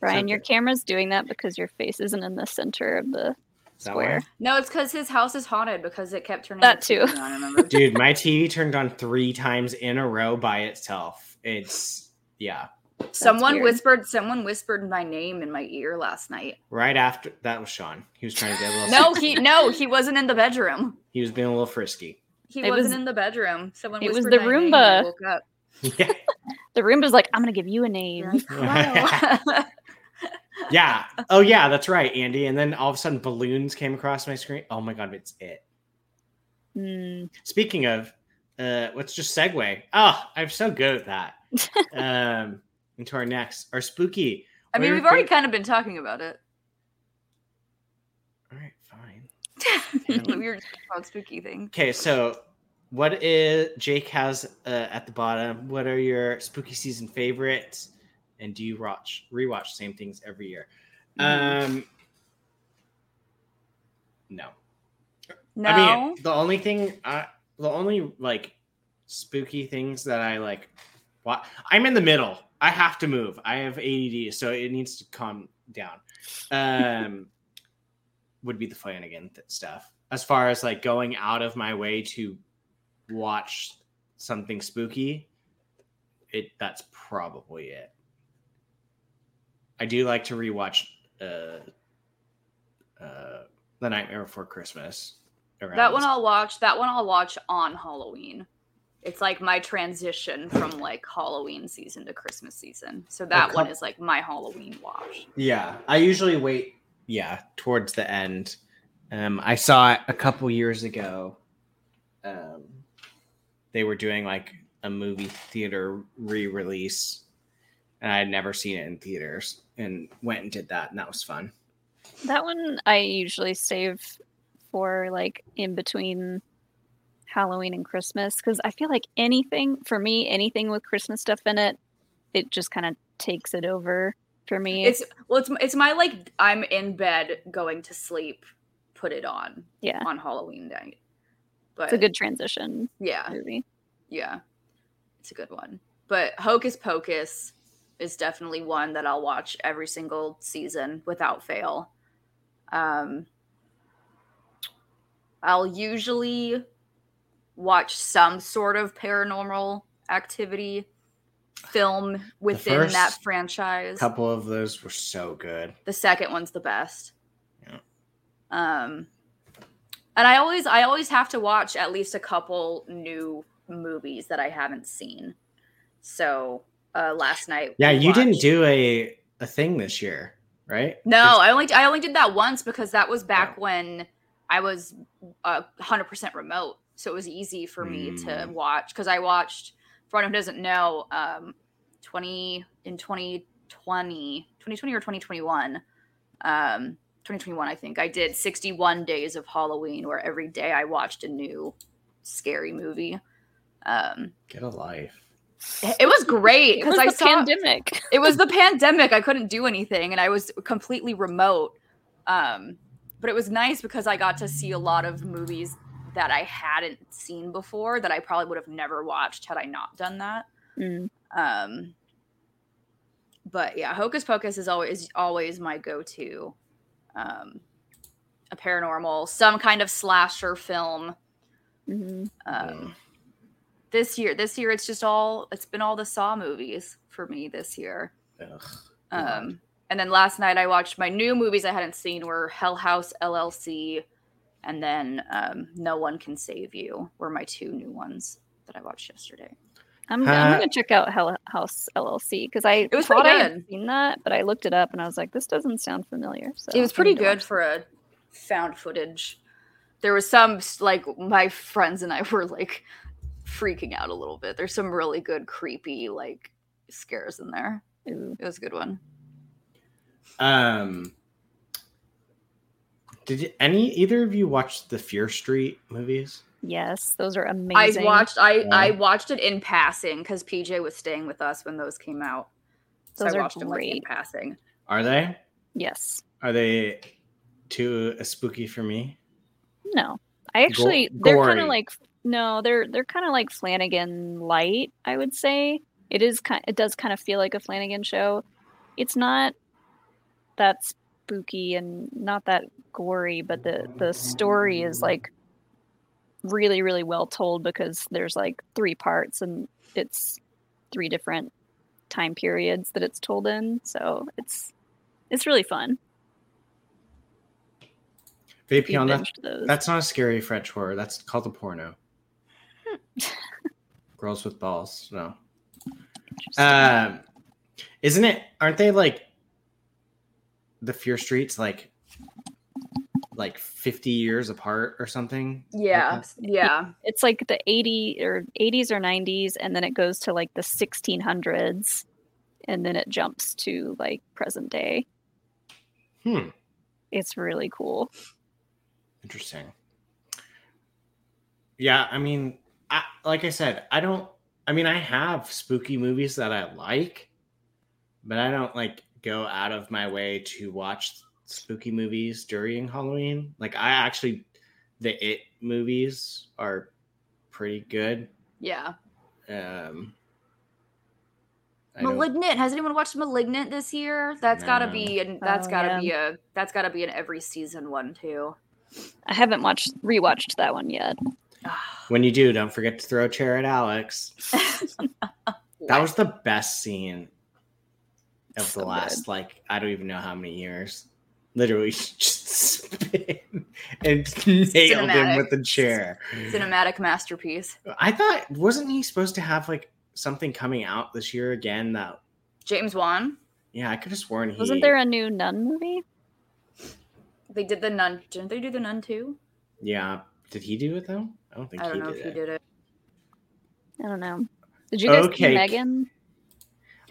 Speaker 4: Brian, your
Speaker 2: good.
Speaker 4: camera's doing that because your face isn't in the center of the square.
Speaker 2: why?
Speaker 1: No, it's because his house is haunted because it kept turning.
Speaker 4: That too.
Speaker 1: On, remember?
Speaker 2: Dude, my TV turned on three times in a row by itself. It's, yeah.
Speaker 1: someone
Speaker 4: weird.
Speaker 1: whispered. Someone whispered my name in my ear last night.
Speaker 2: Right after that was Sean. He was trying to get a little.
Speaker 1: No, he no, he wasn't in the bedroom.
Speaker 2: He was being a little frisky.
Speaker 1: He
Speaker 4: It
Speaker 1: wasn't
Speaker 4: was-
Speaker 1: in the bedroom. Someone
Speaker 4: it was the
Speaker 1: my name
Speaker 4: Roomba.
Speaker 1: woke up.
Speaker 2: Yeah.
Speaker 4: The Roomba's like, I'm gonna give you a name.
Speaker 1: You're like, "Wow."
Speaker 2: Yeah. Oh yeah, that's right, Andy. And then all of a sudden balloons came across my screen. Oh my god, it's it.
Speaker 4: Hmm.
Speaker 2: Speaking of, uh, let's just segue. Oh, I'm so good at that. um, into our next, our spooky.
Speaker 1: I mean, we've
Speaker 2: your
Speaker 1: already kind of been talking about it.
Speaker 2: All right, fine.
Speaker 1: we were just talking about spooky things.
Speaker 2: Okay, so what is Jake has uh, at the bottom? What are your spooky season favorites? And do you watch rewatch the same things every year?
Speaker 1: Mhm.
Speaker 2: Um, no.
Speaker 1: No,
Speaker 2: I mean, the only thing, I, the only like spooky things that I like, what I'm in the middle. I have to move. I have ADD, so it needs to calm down. Um, would be the Flanagan th- stuff. As far as like going out of my way to watch something spooky, it that's probably it. I do like to rewatch uh, uh, The Nightmare Before Christmas. around
Speaker 1: that one I'll watch. That one I'll watch on Halloween. It's like my transition from like Halloween season to Christmas season. So that one is like my Halloween watch.
Speaker 2: Yeah, I usually wait. Yeah, towards the end. Um, I saw it a couple years ago. Um, they were doing like a movie theater re-release, and I had never seen it in theaters, and went and did that, and that was fun.
Speaker 4: That one I usually save for like in between Halloween and Christmas because I feel like anything for me, anything with Christmas stuff in it, it just kind of takes it over for me.
Speaker 1: It's well, it's it's my like I'm in bed going to sleep, put it on
Speaker 4: yeah,
Speaker 1: on Halloween night. But
Speaker 4: it's a good transition
Speaker 1: yeah,
Speaker 4: movie.
Speaker 1: yeah, it's a good one. But Hocus Pocus is definitely one that I'll watch every single season without fail. Um, I'll usually watch some sort of paranormal activity film within that franchise.
Speaker 2: A couple of those were so good.
Speaker 1: The second one's the best.
Speaker 2: Yeah.
Speaker 1: Um and I always I always have to watch at least a couple new movies that I haven't seen. So uh last night
Speaker 2: Yeah, you didn't do a a thing this year, right?
Speaker 1: No, I only I only did that once because that was back when I was uh, 100% remote. So it was easy for me to
Speaker 2: Mm.
Speaker 1: watch cuz I watched for anyone who doesn't know um 20 in 2020 2020 or 2021 um 2021 I think I did 61 days of Halloween where every day I watched a new scary movie. Um
Speaker 2: get a life.
Speaker 1: It was great because I
Speaker 4: the
Speaker 1: saw
Speaker 4: pandemic.
Speaker 1: it was the pandemic. I couldn't do anything and I was completely remote. Um, but it was nice because I got to see a lot of movies that I hadn't seen before that I probably would have never watched had I not done that.
Speaker 4: Mm.
Speaker 1: Um, but yeah, Hocus Pocus is always always my go-to. Um, a paranormal, some kind of slasher film.
Speaker 4: Mhm.
Speaker 1: Um, this year, this year it's just all it's been all the Saw movies for me this year.
Speaker 2: Ugh.
Speaker 1: Um, and then last night I watched my new movies I hadn't seen were Hell House LLC and then um, No One Can Save You were my two new ones that I watched yesterday.
Speaker 4: I'm,
Speaker 2: Uh,
Speaker 4: I'm gonna check out Hell House LLC because I
Speaker 1: It was
Speaker 4: thought I had
Speaker 1: good.
Speaker 4: seen that, but I looked it up and I was like, this doesn't sound familiar. So
Speaker 1: it was pretty good for a found footage. There was some like my friends and I were like freaking out a little bit. There's some really good creepy like scares in there.
Speaker 4: it. Ooh.
Speaker 1: It was a good one.
Speaker 2: Um, did you, any either of you watch the Fear Street movies?
Speaker 4: Yes, those are amazing.
Speaker 1: I watched I I watched it in passing because PJ was staying with us when those came out. So
Speaker 4: Those
Speaker 1: I
Speaker 4: are
Speaker 1: watched them like in
Speaker 4: great.
Speaker 1: passing.
Speaker 2: Are they?
Speaker 4: Yes.
Speaker 2: Are they too uh, spooky for me?
Speaker 4: No, I actually they're kind of like no, they're they're kind of like Flanagan light. I would say it is kind. It does kind of feel like a Flanagan show. It's not that spooky and not that gory, but the the story is like really really well told because there's like three parts and it's three different time periods that it's told in. So it's it's really fun.
Speaker 2: Vapion, that, that's not a scary French horror. That's called a porno. Girls with balls. No. Um, isn't it? Aren't they like the Fear Streets like like fifty years apart or something?
Speaker 1: Yeah,
Speaker 2: that?
Speaker 1: yeah.
Speaker 4: it's like the 80 or 80s or 90s and then it goes to like the 1600s and then it jumps to like present day
Speaker 2: Hmm.
Speaker 4: it's really cool
Speaker 2: Interesting. Yeah, I mean, I, like I said, I don't. I mean, I have spooky movies that I like, but I don't like go out of my way to watch spooky movies during Halloween. Like, I actually, the It movies are pretty good.
Speaker 1: Yeah.
Speaker 2: Um, I don't-
Speaker 1: Malignant. Has anyone watched Malignant this year? That's gotta be and that's
Speaker 4: Oh,
Speaker 1: gotta
Speaker 4: yeah.
Speaker 1: be a that's gotta be an every season one too.
Speaker 4: i haven't watched rewatched that one yet
Speaker 2: when you do, don't forget to throw a chair at Alex. That was the best scene of
Speaker 4: So
Speaker 2: the
Speaker 4: good.
Speaker 2: last like I don't even know how many years. literally just spin and nailed him with the chair.
Speaker 1: Cinematic masterpiece.
Speaker 2: I thought wasn't he supposed to have like something coming out this year again that
Speaker 1: James Wan.
Speaker 2: yeah, I could have sworn he
Speaker 4: Wasn't there a new Nun movie?
Speaker 1: They did the nun. Didn't they do the nun too?
Speaker 2: Yeah. Did he do it though? I don't think
Speaker 1: I don't
Speaker 2: he
Speaker 1: know
Speaker 2: did
Speaker 1: if he did it.
Speaker 4: I don't know. Did you guys
Speaker 2: Okay.
Speaker 4: see Megan?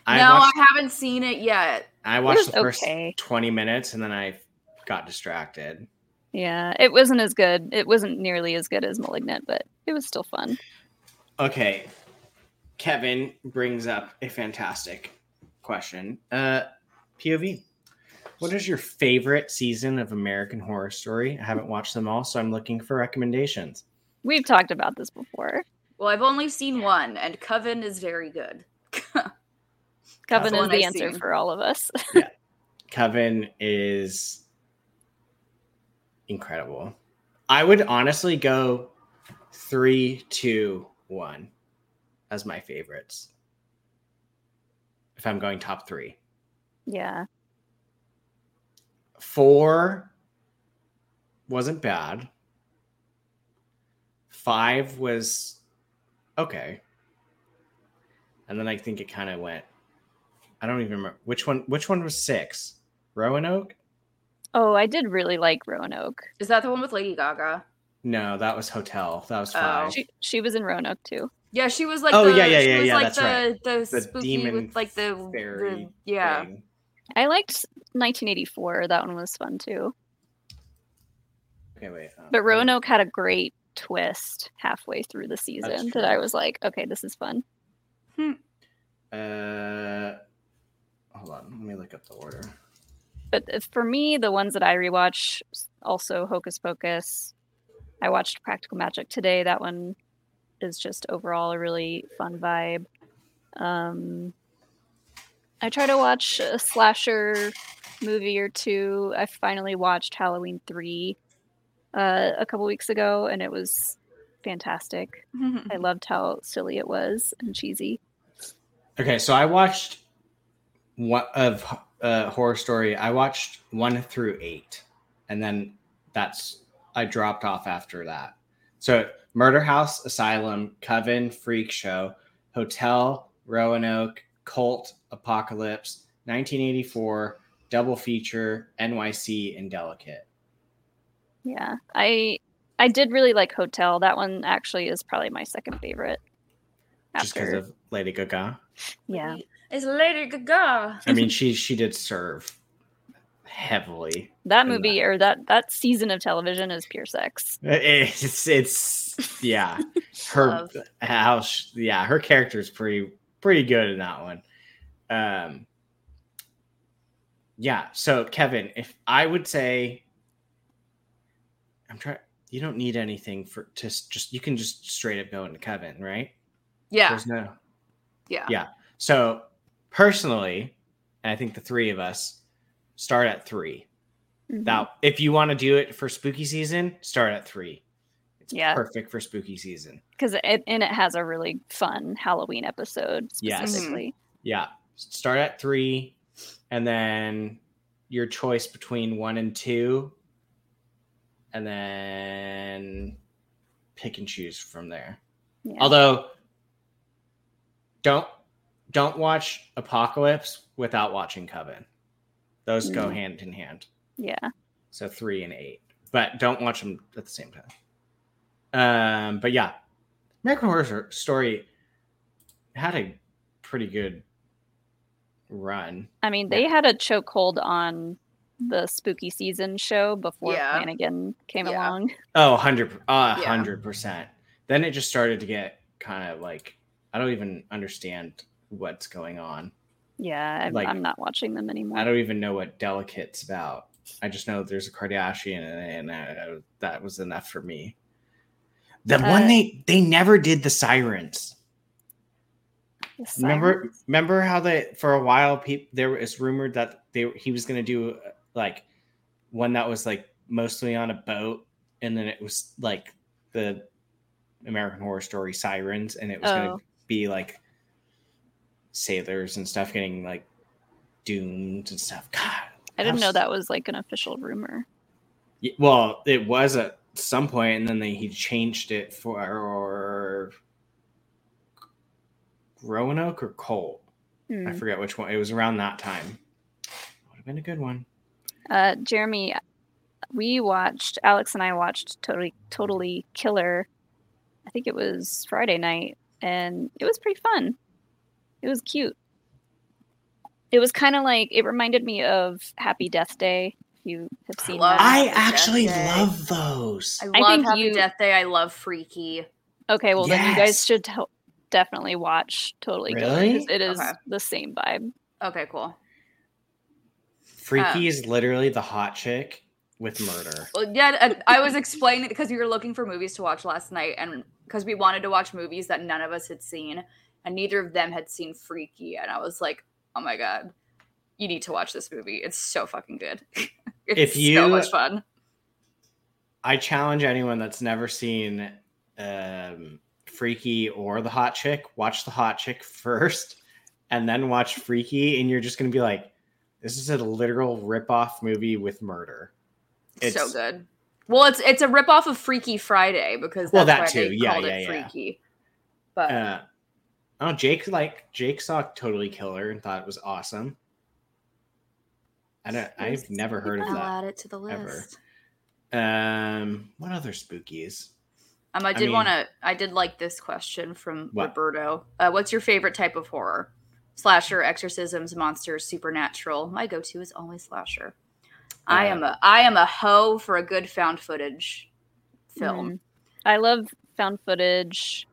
Speaker 2: I
Speaker 1: no,
Speaker 2: watched,
Speaker 1: I haven't seen it yet.
Speaker 2: I watched the first
Speaker 4: okay.
Speaker 2: 20 minutes and then I got distracted.
Speaker 4: Yeah, it wasn't as good. It wasn't nearly as good as Malignant, but it was still fun.
Speaker 2: Okay. Kevin brings up a fantastic question. Uh POV. What is your favorite season of American Horror Story? I haven't watched them all, so I'm looking for recommendations.
Speaker 4: We've talked about this before.
Speaker 1: Well, I've only seen one, and Coven is very good.
Speaker 4: Coven
Speaker 1: the
Speaker 4: is
Speaker 1: one
Speaker 4: the
Speaker 1: I've
Speaker 4: answer
Speaker 1: seen.
Speaker 4: for all of us.
Speaker 2: Coven is incredible. I would honestly go three, two, one as my favorites. If I'm going top three.
Speaker 4: yeah.
Speaker 2: Four wasn't bad. Five was okay. And then I think it kind of went. I don't even remember which one. Which one was six? Roanoke?
Speaker 4: Oh, I did really like Roanoke.
Speaker 1: Is that the one with Lady Gaga?
Speaker 2: No, that was Hotel. That was
Speaker 1: Oh.
Speaker 4: She she was in Roanoke too.
Speaker 1: Yeah, she was like.
Speaker 2: Oh,
Speaker 1: the,
Speaker 2: yeah, yeah, yeah,
Speaker 1: was
Speaker 2: yeah,
Speaker 1: Like
Speaker 2: that's
Speaker 1: the,
Speaker 2: right.
Speaker 1: The,
Speaker 2: The
Speaker 1: spooky
Speaker 2: demon
Speaker 1: with like the,
Speaker 2: fairy
Speaker 1: the yeah.
Speaker 2: thing.
Speaker 4: I liked 1984. That one was fun too.
Speaker 2: Okay, wait. uh,
Speaker 4: But Roanoke had a great twist halfway through the season that I was like, okay, this is fun. Hmm.
Speaker 2: Uh, hold on. Let me look up the order.
Speaker 4: But if- for me, the ones that I rewatch, also Hocus Pocus. I watched Practical Magic today. That one is just overall a really fun vibe. Um, I try to watch a slasher movie or two. I finally watched Halloween 3 uh, a couple weeks ago, and it was fantastic. I loved how silly it was and cheesy.
Speaker 2: Okay, so I watched one of uh, horror story. I watched one through eight, and then that's I dropped off after that. So Murder House, Asylum, Coven, Freak Show, Hotel, Roanoke, Cult, Apocalypse, 1984, Double Feature, NYC, and Delicate.
Speaker 4: Yeah, I I did really like Hotel. That one actually is probably my second favorite.
Speaker 2: Just because of Lady Gaga.
Speaker 4: yeah,
Speaker 1: It's Lady Gaga.
Speaker 2: I mean, she she did serve heavily.
Speaker 4: that
Speaker 2: in
Speaker 4: movie or that that season of television is pure sex.
Speaker 2: It's it's yeah. Her
Speaker 1: Love.
Speaker 2: how sh yeah her character is pretty pretty good in that one. Um. Yeah. So Kevin, if I would say, I'm trying. You don't need anything for to just you can just straight up go into Kevin, right?
Speaker 1: Yeah,
Speaker 2: There's no
Speaker 1: yeah.
Speaker 2: yeah. So personally, and I think the three of us start at three.
Speaker 4: Mhm.
Speaker 2: Now, if you want to do it for spooky season, start at three. It's
Speaker 4: Yeah.
Speaker 2: perfect for spooky season.
Speaker 4: because it and it has a really fun Halloween episode
Speaker 2: Yes.
Speaker 4: specifically.
Speaker 2: Yeah. Start at three, and then your choice between one and two, and then pick and choose from there.
Speaker 4: Yeah.
Speaker 2: Although, don't don't watch Apocalypse without watching Coven. Those go
Speaker 4: Mm.
Speaker 2: hand in hand.
Speaker 4: yeah.
Speaker 2: So three and eight, but don't watch them at the same time. Um, but yeah, American Horror Story had a pretty good run.
Speaker 4: I mean, they had a chokehold on the spooky season show before
Speaker 1: Yeah.
Speaker 4: Flanagan came
Speaker 1: Yeah.
Speaker 4: along.
Speaker 2: Oh, 100 a
Speaker 1: Yeah.
Speaker 2: hundred percent. Then it just started to get kind of like I don't even understand what's going on.
Speaker 4: Yeah, I'm,
Speaker 2: Like-
Speaker 4: I'm not watching them anymore.
Speaker 2: I don't even know what Delicate's about. I just know there's a Kardashian, and, and uh, that was enough for me. The one
Speaker 4: Uh,
Speaker 2: they they never did the sirens.
Speaker 4: The
Speaker 2: Remember, remember how they for a while people there was rumored that they he was going to do uh, like one that was like mostly on a boat, and then it was like the American Horror Story sirens, and it was going
Speaker 4: Oh.
Speaker 2: to be like sailors and stuff getting like doomed and stuff. God,
Speaker 4: I didn't know that was like an official rumor.
Speaker 2: Y- Well, it was at some point, and then they, he changed it for Roanoke or Colt.
Speaker 4: Hmm.
Speaker 2: I forget which one. It was around that time. Would have been a good one.
Speaker 4: Uh, Jeremy, we watched Alex and I watched totally totally killer. I think it was Friday night, and it was pretty fun. It was cute. It was kind of like it reminded me of Happy Death Day. If you have seen
Speaker 1: love
Speaker 4: that.
Speaker 2: I actually
Speaker 1: Day.
Speaker 2: love those.
Speaker 1: I
Speaker 4: I
Speaker 1: love
Speaker 4: think
Speaker 1: Happy
Speaker 4: you-
Speaker 1: Death Day. I love Freaky.
Speaker 4: Okay, well then you guys should to- definitely watch Totally Killer
Speaker 2: Really?
Speaker 4: because it is
Speaker 1: Okay.
Speaker 4: the same vibe.
Speaker 1: Okay, cool.
Speaker 2: Freaky
Speaker 1: Um,
Speaker 2: is literally the hot chick with murder.
Speaker 1: Well, yeah, I was explaining because we were looking for movies to watch last night, and because we wanted to watch movies that none of us had seen, and neither of them had seen Freaky, and I was like, "Oh my god, you need to watch this movie. It's so fucking good. it's
Speaker 2: If
Speaker 1: so
Speaker 2: you-
Speaker 1: much fun."
Speaker 2: I challenge anyone that's never seen um, Freaky or the hot chick, watch the hot chick first, and then watch Freaky, and you're just gonna be like, "This is a literal rip-off movie with murder."
Speaker 1: It's, so good. Well, it's it's a ripoff of Freaky Friday because that's
Speaker 2: Well, that
Speaker 1: why
Speaker 2: too.
Speaker 1: they
Speaker 2: Yeah,
Speaker 1: called
Speaker 2: yeah,
Speaker 1: it
Speaker 2: yeah.
Speaker 1: Freaky. But
Speaker 2: Uh, oh, Jake like Jake saw Totally Killer and thought it was awesome. I don't. I've never heard of
Speaker 1: I'll
Speaker 2: that.
Speaker 1: add it to the
Speaker 2: ever.
Speaker 1: list.
Speaker 2: Um, what other spookies?
Speaker 1: Um, I
Speaker 2: I
Speaker 1: did
Speaker 2: mean-
Speaker 1: want to. I did like this question from
Speaker 2: What?
Speaker 1: Roberto. Uh, what's your favorite type of horror? Slasher, exorcisms, monsters, supernatural. My go-to is always slasher. I
Speaker 2: Uh,
Speaker 1: am a I am a hoe for a good found footage film.
Speaker 4: Mhm. I love found footage,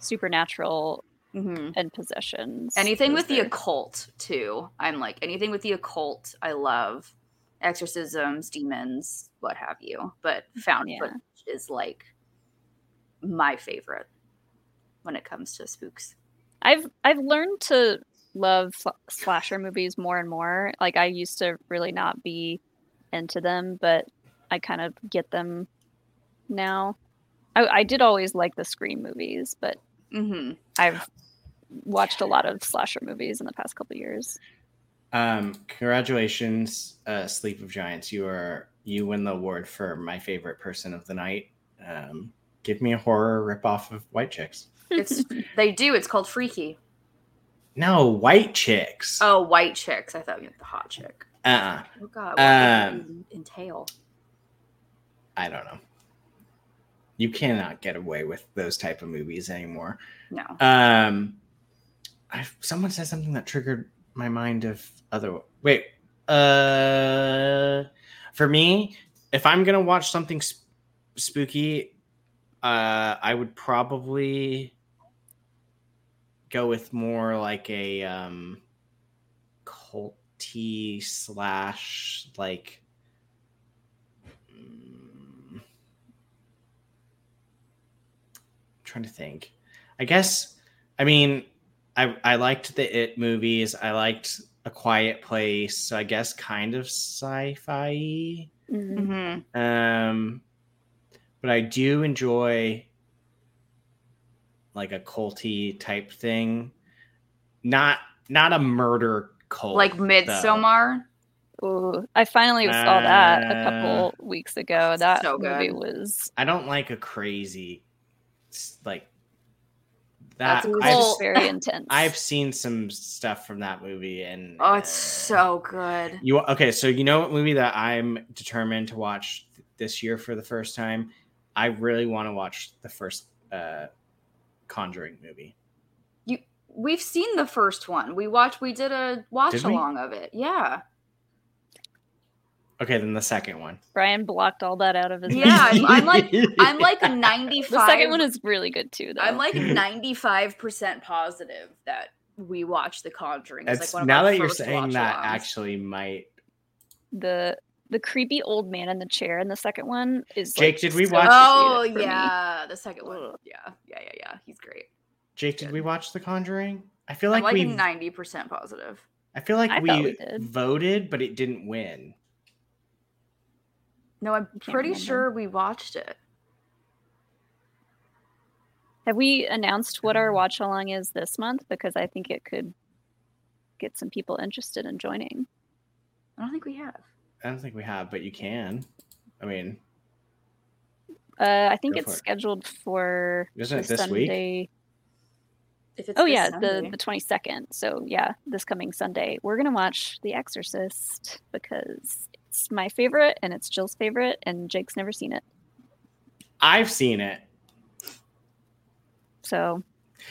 Speaker 4: supernatural,
Speaker 1: hmm
Speaker 4: and possessions.
Speaker 1: Anything with the occult too. I'm like anything with the occult. I love exorcisms, demons, what have you. But found
Speaker 4: Yeah.
Speaker 1: footage is like my favorite when it comes to spooks.
Speaker 4: I've I've learned to love sl- slasher movies more and more. Like I used to really not be into them, but I kind of get them now. I, I did always like the Scream movies, but
Speaker 1: hmm
Speaker 4: I've watched a lot of slasher movies in the past couple years.
Speaker 2: Um, congratulations, uh, Sleep of Giants. You are you win the award for my favorite person of the night. Um, give me a horror ripoff of White Chicks.
Speaker 1: It's they do. It's called Freaky.
Speaker 2: No, White Chicks.
Speaker 1: Oh, white chicks. I thought you meant the hot chick.
Speaker 2: Uh-uh.
Speaker 1: Oh God, what does
Speaker 2: Um,
Speaker 1: that entail?
Speaker 2: I don't know. You cannot get away with those type of movies anymore.
Speaker 1: No.
Speaker 2: Um, I someone said something that triggered my mind of other. Wait, uh, for me, if I'm gonna watch something sp- spooky, uh, I would probably go with more like a um, culty slash like. mm, trying to think. I guess I mean I I liked the It movies. I liked A Quiet Place. So I guess kind of sci-fi.
Speaker 4: Mhm.
Speaker 1: hmm
Speaker 2: Um but I do enjoy like a culty type thing. Not not a murder cult.
Speaker 1: Like
Speaker 2: though.
Speaker 1: Midsommar.
Speaker 4: Ooh, I finally saw that a
Speaker 2: Uh,
Speaker 4: couple weeks ago. That
Speaker 1: so
Speaker 4: movie was
Speaker 2: I don't like a crazy s- like
Speaker 1: That's
Speaker 2: that.
Speaker 1: a
Speaker 2: I've,
Speaker 4: very intense.
Speaker 2: I've seen some stuff from that movie and
Speaker 1: Oh, it's
Speaker 2: uh,
Speaker 1: so good.
Speaker 2: You okay? So you know what movie that I'm determined to watch this year for the first time? I really want to watch the first uh, Conjuring movie.
Speaker 1: You, we've seen the first one. We watched. We did a watch
Speaker 2: Did we?
Speaker 1: along of it. Yeah.
Speaker 2: Okay, then the second one.
Speaker 4: Brian blocked all that out of his.
Speaker 1: Yeah, I'm- I'm like- I'm like a ninety-five.
Speaker 4: the second one is really good too, though.
Speaker 1: I'm like ninety-five percent positive that we watched The Conjuring. It's
Speaker 2: It's,
Speaker 1: like one of
Speaker 2: now
Speaker 1: our
Speaker 2: that you're saying that,
Speaker 1: watch-alongs.
Speaker 2: actually might.
Speaker 4: the the creepy old man in the chair in the second one is.
Speaker 2: Jake,
Speaker 4: like,
Speaker 2: did we
Speaker 4: so
Speaker 2: watch-
Speaker 1: Oh
Speaker 4: creepy for me.
Speaker 1: yeah, the second one. Yeah, yeah, yeah, yeah. He's great.
Speaker 2: Jake, did we watch The Conjuring? I feel
Speaker 1: I'm
Speaker 2: like
Speaker 1: like
Speaker 2: we.
Speaker 1: ninety percent positive.
Speaker 2: I feel like
Speaker 4: I
Speaker 2: we,
Speaker 4: we
Speaker 2: voted, but it didn't win.
Speaker 1: No, I'm pretty
Speaker 4: remember.
Speaker 1: sure we watched it.
Speaker 4: Have we announced what our um, watch along is this month? Because I think it could get some people interested in joining.
Speaker 1: I don't think we have.
Speaker 2: I don't think we have, but you can. I mean,
Speaker 4: Uh, I think it's
Speaker 2: for it.
Speaker 4: scheduled for
Speaker 2: Isn't it
Speaker 4: the
Speaker 2: this week?
Speaker 1: If it's
Speaker 4: Oh yeah,
Speaker 1: Sunday.
Speaker 4: the the twenty second. So yeah, this coming Sunday, we're gonna watch The Exorcist because it's my favorite and it's Jill's favorite, and Jake's never seen it.
Speaker 2: I've seen it.
Speaker 4: So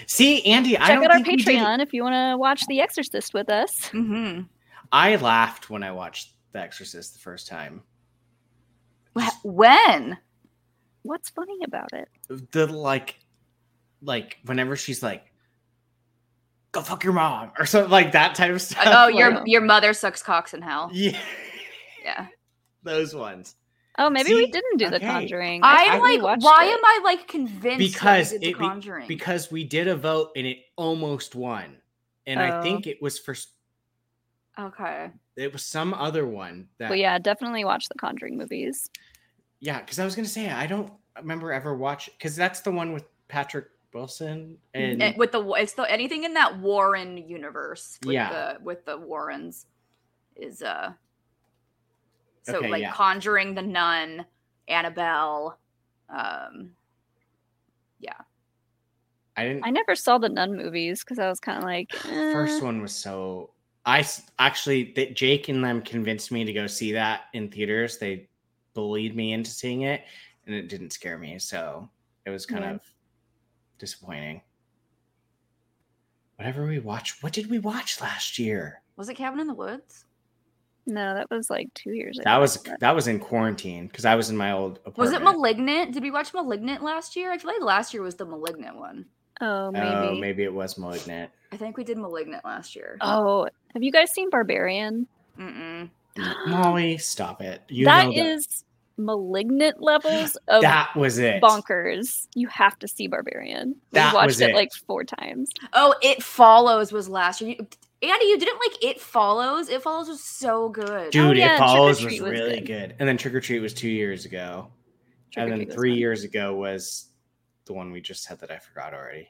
Speaker 2: See, Andy, I
Speaker 4: check
Speaker 2: don't
Speaker 4: out our
Speaker 2: think
Speaker 4: Patreon if you want to watch The Exorcist with us.
Speaker 1: Mhm.
Speaker 2: I laughed when I watched The Exorcist the first time.
Speaker 1: When?
Speaker 4: What's funny about it?
Speaker 2: The like, like whenever she's like, "Go fuck your mom" or something like that type of oh, stuff.
Speaker 1: oh, your
Speaker 4: like-
Speaker 1: your mother sucks cocks in hell.
Speaker 2: yeah,
Speaker 1: Yeah.
Speaker 2: those ones.
Speaker 4: Oh, maybe we didn't do The Conjuring.
Speaker 1: I'm like, why
Speaker 4: it.
Speaker 1: am I like convinced
Speaker 2: Because
Speaker 1: that we did
Speaker 2: it
Speaker 1: the Conjuring?
Speaker 2: because we did a vote and it almost won, and I
Speaker 4: Oh.
Speaker 2: think it was for
Speaker 1: okay.
Speaker 2: It was some other one that
Speaker 4: But yeah, definitely watch the Conjuring movies.
Speaker 2: yeah because I was gonna say I don't remember ever watch because that's the one with Patrick Wilson and
Speaker 1: And with the it's the anything in that Warren universe with
Speaker 2: Yeah.
Speaker 1: the with the Warrens is uh so
Speaker 2: Okay,
Speaker 1: like
Speaker 2: yeah.
Speaker 1: Conjuring the Nun, Annabelle, um yeah.
Speaker 2: I didn't
Speaker 4: I never saw the Nun movies because I was kind of like,
Speaker 2: first
Speaker 4: eh.
Speaker 2: one was so I s- actually that Jake and them convinced me to go see that in theaters. They bullied me into seeing it, and it didn't scare me, so it was kind
Speaker 4: Yeah.
Speaker 2: of disappointing. Whatever we watched, what did we watch last year?
Speaker 1: was it Cabin in the Woods?
Speaker 4: No, that was like two years ago.
Speaker 2: That was that was in quarantine because I was in my old apartment.
Speaker 1: Was it Malignant? Did we watch Malignant last year? I feel like last year was the Malignant one.
Speaker 4: Oh, oh maybe.
Speaker 2: Oh, maybe it was malignant.
Speaker 1: I think we did Malignant last year.
Speaker 4: Oh, have you guys seen Barbarian?
Speaker 1: Mm-mm.
Speaker 2: Molly, stop it. You
Speaker 4: That
Speaker 2: know that.
Speaker 4: is malignant levels of
Speaker 2: that was it.
Speaker 4: bonkers. You have to see Barbarian.
Speaker 2: That
Speaker 4: we watched
Speaker 2: was
Speaker 4: it.
Speaker 2: it.
Speaker 4: like four times.
Speaker 1: Oh, It Follows was last year. You, Andy, you didn't like It Follows? It Follows was so good.
Speaker 2: Dude, oh,
Speaker 4: yeah,
Speaker 2: it follows was
Speaker 4: was
Speaker 2: really
Speaker 4: good.
Speaker 2: good. And then Trick or Treat was two years ago.
Speaker 4: Trick
Speaker 2: and then three years ago was the one we just had that I forgot already.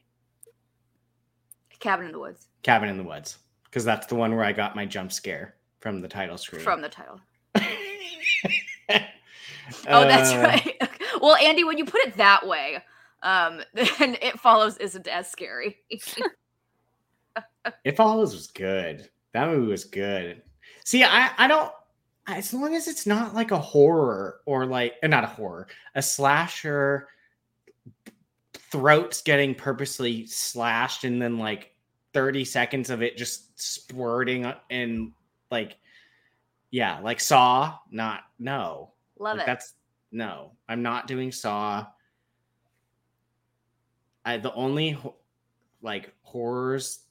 Speaker 1: Cabin in the Woods
Speaker 2: Cabin in the Woods. Because that's the one where I got my jump scare from the title screen.
Speaker 1: from the title. Oh, that's
Speaker 2: Uh,
Speaker 1: right. Well, Andy, when you put it that way, um, then It Follows isn't as scary.
Speaker 2: It Follows was good. That movie was good. See, I I don't as long as it's not like a horror or like uh, not a horror, a slasher throats getting purposely slashed and then like 30 seconds of it just squirting and like yeah, like Saw, not no.
Speaker 1: Love
Speaker 2: Like,
Speaker 1: it.
Speaker 2: That's no. I'm not doing Saw. I the only like horrors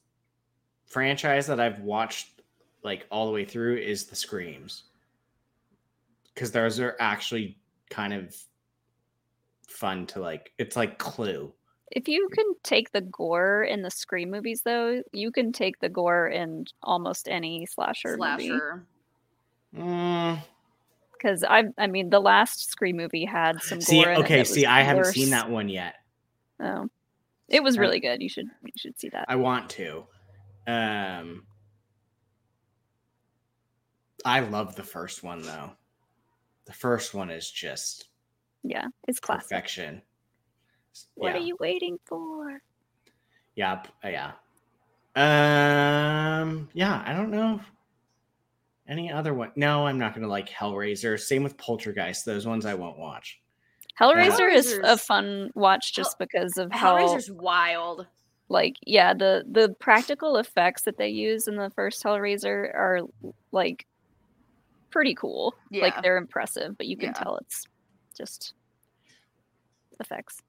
Speaker 2: franchise that I've watched like all the way through is the Screams. Cuz those are actually kind of fun to like it's like Clue.
Speaker 4: If you can take the gore in the Scream movies, though, you can take the gore in almost any slasher, movie.
Speaker 1: Slasher.
Speaker 2: Mm,
Speaker 4: Because I, I mean, the last Scream movie had some gore.
Speaker 2: see,
Speaker 4: in it
Speaker 2: okay, see,
Speaker 4: was
Speaker 2: I haven't seen that one yet.
Speaker 4: Oh, it was
Speaker 2: I-
Speaker 4: really good. You should, you should see that.
Speaker 2: I want to. Um I love the first one though. The first one is just
Speaker 4: yeah, it's classic.
Speaker 2: perfection.
Speaker 4: What
Speaker 2: yeah.
Speaker 4: are you waiting for?
Speaker 2: Yeah, uh, yeah. Um yeah, I don't know any other one. No, I'm not going to like Hellraiser. Same with Poltergeist. Those ones I won't watch.
Speaker 4: Hellraiser is a fun watch just because of how
Speaker 1: Hellraiser's wild.
Speaker 4: like yeah the the practical effects that they use in the first Hellraiser are like pretty cool.
Speaker 1: Yeah.
Speaker 4: Like they're impressive, but you can
Speaker 1: Yeah.
Speaker 4: tell it's just effects.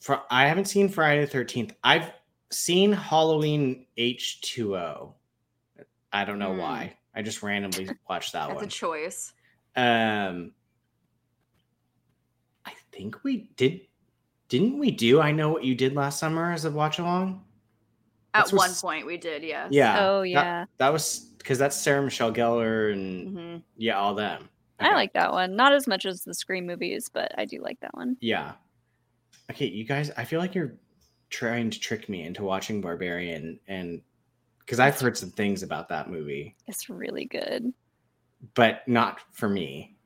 Speaker 2: For I haven't seen Friday the 13th. I've seen Halloween H2O. I don't know
Speaker 1: Hmm.
Speaker 2: why. I just randomly watched that
Speaker 1: That's a choice.
Speaker 2: Um, I think we did. Didn't we do? I know what you did last summer as a watch along.
Speaker 1: At
Speaker 2: That's
Speaker 1: one
Speaker 2: what's-
Speaker 1: point, we did, yes.
Speaker 2: Yeah.
Speaker 4: oh yeah.
Speaker 2: That, was because that's Sarah Michelle Gellar and
Speaker 1: hmm
Speaker 2: yeah, all them.
Speaker 4: I like that one. Not as much as the Scream movies, but I do like that one.
Speaker 2: Yeah. Okay, you guys. I feel like you're trying to trick me into watching Barbarian, and because I've heard some things about that movie.
Speaker 4: It's really good.
Speaker 2: but not for me.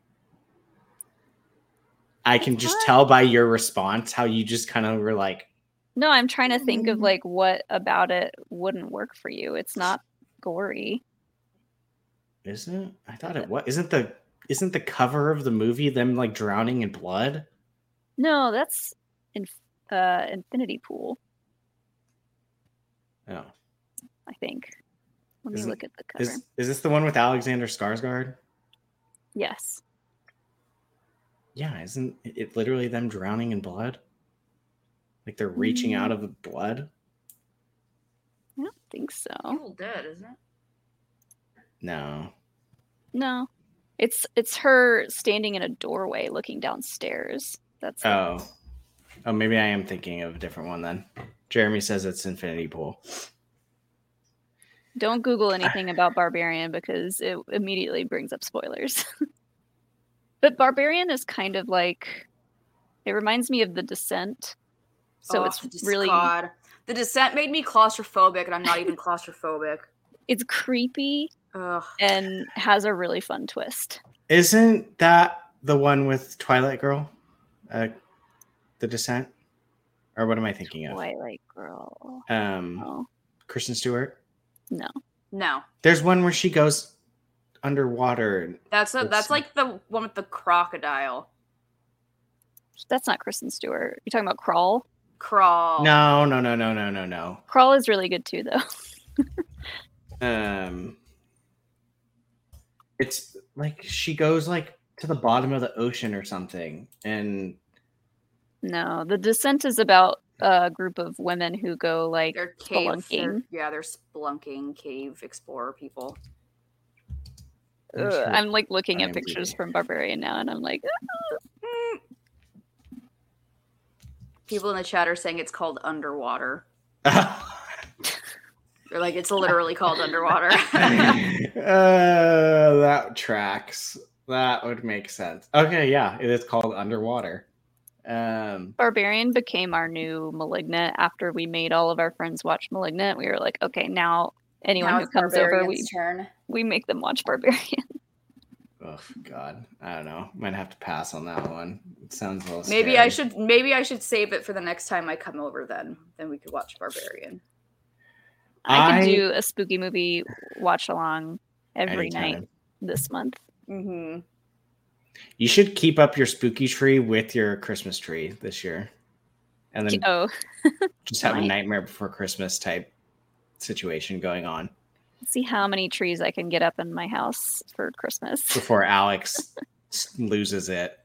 Speaker 2: I can just
Speaker 4: What?
Speaker 2: tell by your response how you just kind of were like,
Speaker 4: No, I'm trying to think of
Speaker 1: Mm.
Speaker 4: like what about it wouldn't work for you. It's not gory.
Speaker 2: isn't it? I thought it was. Isn't the isn't the cover of the movie them like drowning in blood?
Speaker 4: No, that's in uh Infinity Pool,
Speaker 2: Oh,
Speaker 4: I think. Let me
Speaker 2: Isn't-
Speaker 4: look at the cover.
Speaker 2: is is this the one with Alexander Skarsgård?
Speaker 4: Yes.
Speaker 2: Yeah, isn't it literally them drowning in blood? Like they're reaching out of the blood?
Speaker 4: I don't think so.
Speaker 1: Evil Dead, isn't it?
Speaker 2: No.
Speaker 4: No. It's it's her standing in a doorway looking downstairs. That's it.
Speaker 2: Oh. Maybe I am thinking of a different one then. Jeremy says it's Infinity Pool.
Speaker 4: Don't Google anything about Barbarian because it immediately brings up spoilers. but Barbarian is kind of like it reminds me of The Descent. So
Speaker 1: Oh,
Speaker 4: it's
Speaker 1: just
Speaker 4: really
Speaker 1: God. The descent made me claustrophobic, and I'm not even claustrophobic.
Speaker 4: it's creepy
Speaker 1: Ugh.
Speaker 4: and has a really fun twist.
Speaker 2: Isn't that the one with Twilight Girl? Uh, the Descent? Or what am I thinking of?
Speaker 4: Twilight Girl.
Speaker 2: Um,
Speaker 4: Oh,
Speaker 2: Kristen Stewart.
Speaker 4: no.
Speaker 1: No,
Speaker 2: There's one where she goes underwater. and-
Speaker 1: that's a, that's like the one with the crocodile
Speaker 4: That's not Kristen Stewart. You're talking about Crawl?
Speaker 1: crawl.
Speaker 2: No, no, no, no, no, no, no.
Speaker 4: Crawl is really good too though.
Speaker 2: Um, it's like she goes like to the bottom of the ocean or something, and
Speaker 4: No, The Descent is about a group of women who go like
Speaker 1: they're cave. They're,
Speaker 4: spelunking.
Speaker 1: yeah, they're spelunking cave explorer people.
Speaker 2: I'm
Speaker 4: Ugh,
Speaker 2: sure
Speaker 4: I'm like looking at
Speaker 2: IMDb.
Speaker 4: pictures from Barbarian now and I'm like,
Speaker 1: Mm. People in the chat are saying it's called underwater. They're like, it's literally called underwater.
Speaker 2: uh, that tracks. That would make sense. Okay, yeah, it is called underwater. Um,
Speaker 4: Barbarian became our new Malignant after we made all of our friends watch Malignant. We were like, okay, now anyone
Speaker 1: Now
Speaker 4: who
Speaker 1: it's
Speaker 4: comes over, we,
Speaker 1: turn.
Speaker 4: we make them watch Barbarian.
Speaker 2: oh God, I don't know. Might have to pass on that one. It sounds a little.
Speaker 1: Maybe I should maybe I should save it for the next time I come over then. Then we could watch Barbarian.
Speaker 4: I
Speaker 2: I-
Speaker 4: could do a spooky movie watch along every night this month.
Speaker 1: Mm-hmm.
Speaker 2: You should keep up your spooky tree with your Christmas tree this year, and then
Speaker 4: Oh,
Speaker 2: just have a nightmare before Christmas type situation going on
Speaker 4: see how many trees I can get up in my house for Christmas.
Speaker 2: before Alex loses it.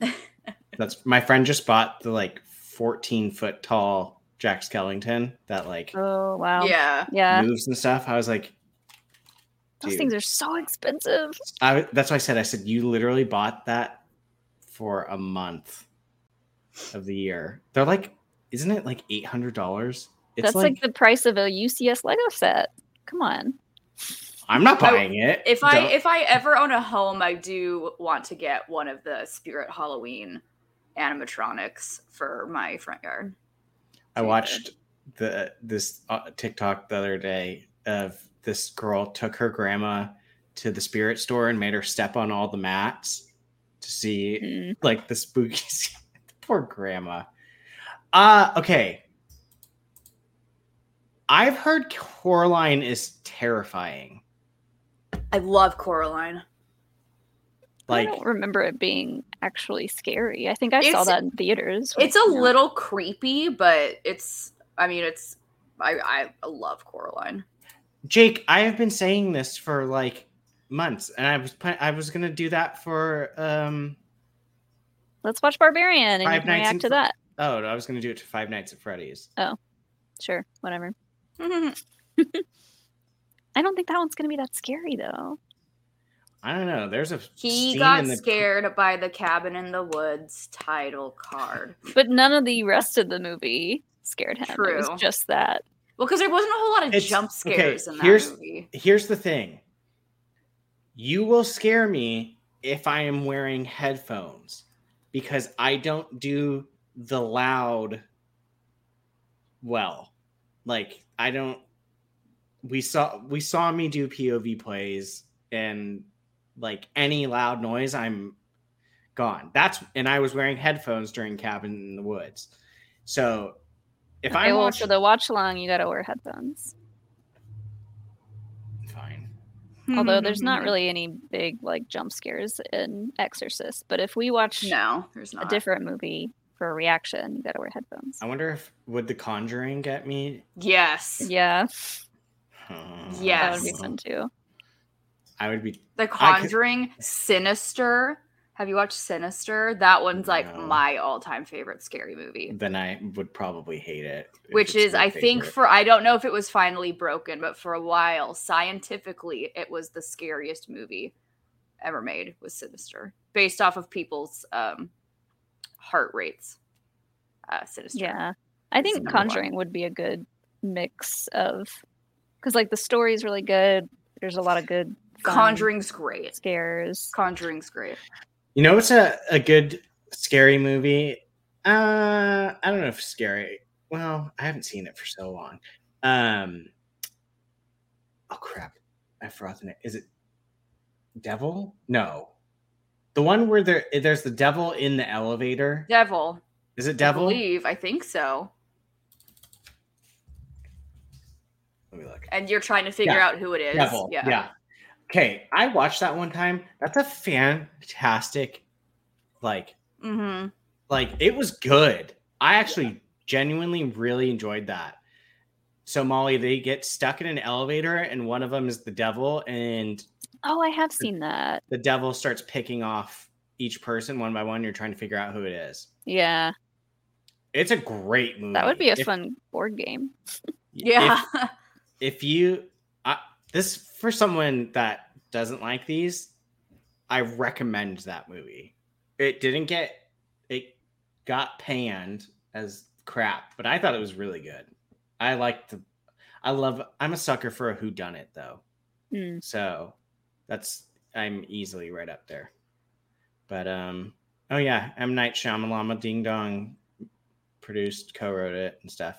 Speaker 2: That's my friend just bought the like 14 foot tall Jack Skellington that like
Speaker 4: Oh wow.
Speaker 1: Yeah.
Speaker 4: Yeah.
Speaker 2: moves and stuff. I was like,
Speaker 4: Those
Speaker 2: dude.
Speaker 4: things are so expensive.
Speaker 2: I, that's why I said, I said, you literally bought that for a month of the year. They're like, isn't it like $800?
Speaker 4: That's like, the price of a UCS Lego set. Come on.
Speaker 2: I'm not
Speaker 1: I-
Speaker 2: buying it.
Speaker 1: If I
Speaker 2: Don't-
Speaker 1: if I ever own a home, I do want to get one of the Spirit Halloween animatronics for my front yard.
Speaker 2: I watched the this uh, TikTok the other day of this girl took her grandma to the spirit store and made her step on all the mats to see
Speaker 4: Mm.
Speaker 2: like the spooky poor grandma. Uh okay. I've heard Coraline is terrifying.
Speaker 1: I love Coraline.
Speaker 2: Like
Speaker 4: I don't remember it being actually scary. I think I saw that in theaters. when
Speaker 1: It's a
Speaker 4: came out.
Speaker 1: little creepy, but it's I mean it's I I love Coraline.
Speaker 2: Jake, I have been saying this for like months and I was pla- I was going to do that for um
Speaker 4: Let's watch Barbarian and you
Speaker 2: Five
Speaker 4: can
Speaker 2: Nights
Speaker 4: react to
Speaker 2: Fre-
Speaker 4: that.
Speaker 2: oh, no, I was going to do it to Five Nights at Freddy's.
Speaker 4: Oh, sure, whatever. I don't think that one's gonna be that scary though.
Speaker 2: I don't know. There's a
Speaker 1: he
Speaker 2: scene
Speaker 1: got
Speaker 2: in the
Speaker 1: scared by the cabin in the woods title card.
Speaker 4: But none of the rest of the movie scared him. It was just that.
Speaker 1: Well, because there wasn't a whole lot of
Speaker 2: It's-
Speaker 1: jump
Speaker 2: okay,
Speaker 1: scares in that
Speaker 2: here's-
Speaker 1: movie.
Speaker 2: Here's the thing. You will scare me if I am wearing headphones because I don't do the loud well. Like I don't we saw we saw me do POV plays and like any loud noise, I'm gone. That's and I was wearing headphones during Cabin in the Woods. So if
Speaker 4: okay,
Speaker 2: I
Speaker 4: well,
Speaker 2: watch
Speaker 4: for the watch along, you gotta wear headphones.
Speaker 2: fine.
Speaker 4: Although there's not really any big like jump scares in Exorcist, but if we watch
Speaker 1: no, there's
Speaker 4: a different movie for a reaction, you gotta wear headphones.
Speaker 2: I wonder if would the Conjuring get me?
Speaker 1: Yes.
Speaker 4: Yeah,
Speaker 2: Uh,
Speaker 1: Yes.
Speaker 4: that would be fun too.
Speaker 2: I would be.
Speaker 1: The Conjuring, Sinister. Have you watched Sinister? That one's like
Speaker 2: No.
Speaker 1: my all-time favorite scary movie.
Speaker 2: Then I would probably hate it.
Speaker 1: Which is,
Speaker 2: my
Speaker 1: I think, for I don't know if it was finally broken, but for a while, scientifically, it was the scariest movie ever made. Was Sinister, based off of people's um, heart rates. Uh, Sinister.
Speaker 4: Yeah, I think
Speaker 1: number one.
Speaker 4: Conjuring would be a good mix of because like the story's really good. There's a lot of good fun
Speaker 1: Conjuring's great.
Speaker 4: scares.
Speaker 1: Conjuring's great.
Speaker 2: You know, it's a, a good scary movie. Uh, I don't know if scary. Well, I haven't seen it for so long. Um, oh crap, I forgot the name. Is it Devil? No, the one where there there's the devil in the elevator.
Speaker 1: Devil.
Speaker 2: Is it
Speaker 1: I
Speaker 2: Devil?
Speaker 1: believe. I think so.
Speaker 2: Let me look.
Speaker 1: And you're trying to figure
Speaker 2: Yeah.
Speaker 1: out who it is.
Speaker 2: Devil. Yeah. Okay, I watched that one time. That's a fantastic, like,
Speaker 1: Mm-hmm.
Speaker 2: like it was good. I actually genuinely really enjoyed that. So Molly, they get stuck in an elevator, and one of them is the devil, and
Speaker 4: Oh, I have seen that.
Speaker 2: the devil starts picking off each person one by one. You're trying to figure out who it is.
Speaker 4: Yeah,
Speaker 2: It's a great movie.
Speaker 4: that would be a
Speaker 2: If-
Speaker 4: fun board game.
Speaker 1: Yeah.
Speaker 2: If, if you, I, this for someone that doesn't like these, I recommend that movie. It didn't get, it got panned as crap, but I thought it was really good. I like the, I love. I'm a sucker for a who done it though.
Speaker 4: Hmm.
Speaker 2: So that's I'm easily right up there. But um oh yeah, M Night Shyamalan Ding Dong produced, co-wrote it and stuff.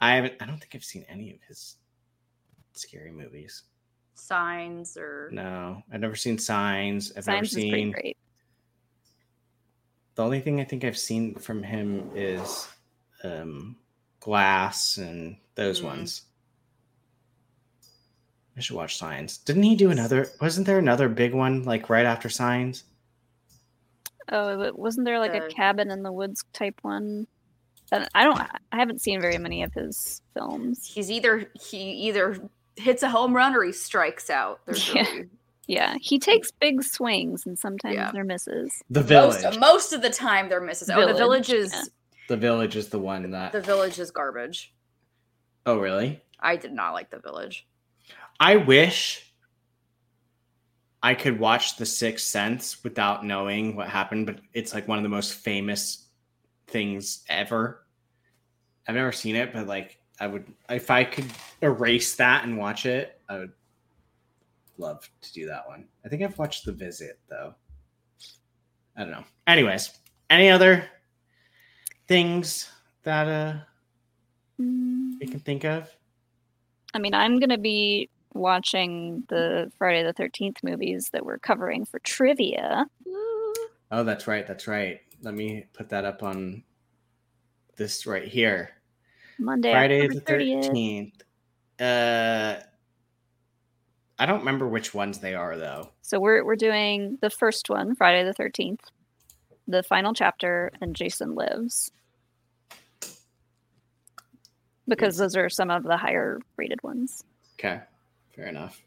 Speaker 2: I haven't I don't think I've seen any of his scary movies.
Speaker 1: Signs or
Speaker 2: No, I've never seen Signs. I've never
Speaker 4: Science is pretty
Speaker 2: seen
Speaker 4: great.
Speaker 2: the only thing I think I've seen from him is um Glass and those
Speaker 1: Mm.
Speaker 2: ones. I should watch Signs. Didn't he do another? Wasn't there another big one like right after Signs?
Speaker 4: Oh, but wasn't there like a cabin in the woods type one? I don't. I haven't seen very many of his films.
Speaker 1: he's either he either hits a home run or he strikes out. There's
Speaker 4: Yeah.
Speaker 1: really
Speaker 4: Yeah, he takes big swings and sometimes
Speaker 1: Yeah.
Speaker 4: they're misses.
Speaker 2: The Village.
Speaker 1: most, most of the time they're misses. Oh, the
Speaker 4: Village,
Speaker 1: village is
Speaker 4: yeah.
Speaker 2: the Village is the one that.
Speaker 1: the village is garbage.
Speaker 2: oh, really?
Speaker 1: I did not like the village.
Speaker 2: I wish I could watch The Sixth Sense without knowing what happened, but it's like one of the most famous things ever. I've never seen it, but like I would if I could erase that and watch it, I would love to do that one. I think I've watched The Visit though. I don't know. Anyways, any other things that uh
Speaker 4: Mm,
Speaker 2: you can think of?
Speaker 4: I mean, I'm gonna be watching the Friday the Thirteenth movies that we're covering for trivia.
Speaker 2: Oh, that's right. That's right. Let me put that up on this right here.
Speaker 4: Monday,
Speaker 2: Friday the
Speaker 4: 30th.
Speaker 2: thirteenth. Uh, I don't remember which ones they are though.
Speaker 4: So we're we're doing the first one, Friday the Thirteenth, the final chapter, and Jason Lives. Because those are some of the higher rated ones.
Speaker 2: Okay, fair enough.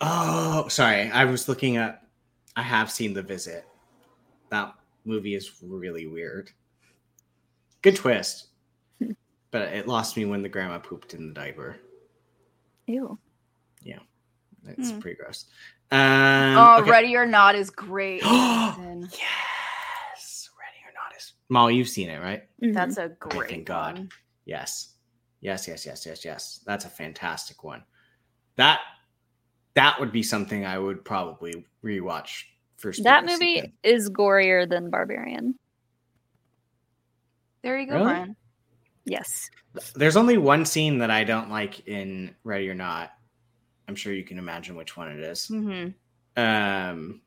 Speaker 2: Oh, sorry. I was looking at. I have seen the visit. That movie is really weird. Good twist, but it lost me when the grandma pooped in the diaper.
Speaker 4: Ew. Yeah.
Speaker 2: It's
Speaker 1: Hmm.
Speaker 2: pretty gross. Um,
Speaker 1: oh,
Speaker 2: okay.
Speaker 1: Ready or Not is great.
Speaker 2: yes, ready or not is. Molly, you've seen it, right?
Speaker 4: Mhm.
Speaker 1: That's a great
Speaker 2: thank God.
Speaker 1: one.
Speaker 2: Yes. Yes, yes, yes, yes, yes. That's a fantastic one. That that would be something I would probably rewatch first.
Speaker 4: that movie
Speaker 2: season.
Speaker 4: is gorier than Barbarian.
Speaker 1: There you go,
Speaker 2: Really?
Speaker 1: Brian.
Speaker 4: Yes.
Speaker 2: There's only one scene that I don't like in Ready or Not. I'm sure you can imagine which one it is.
Speaker 1: hmm
Speaker 2: Um,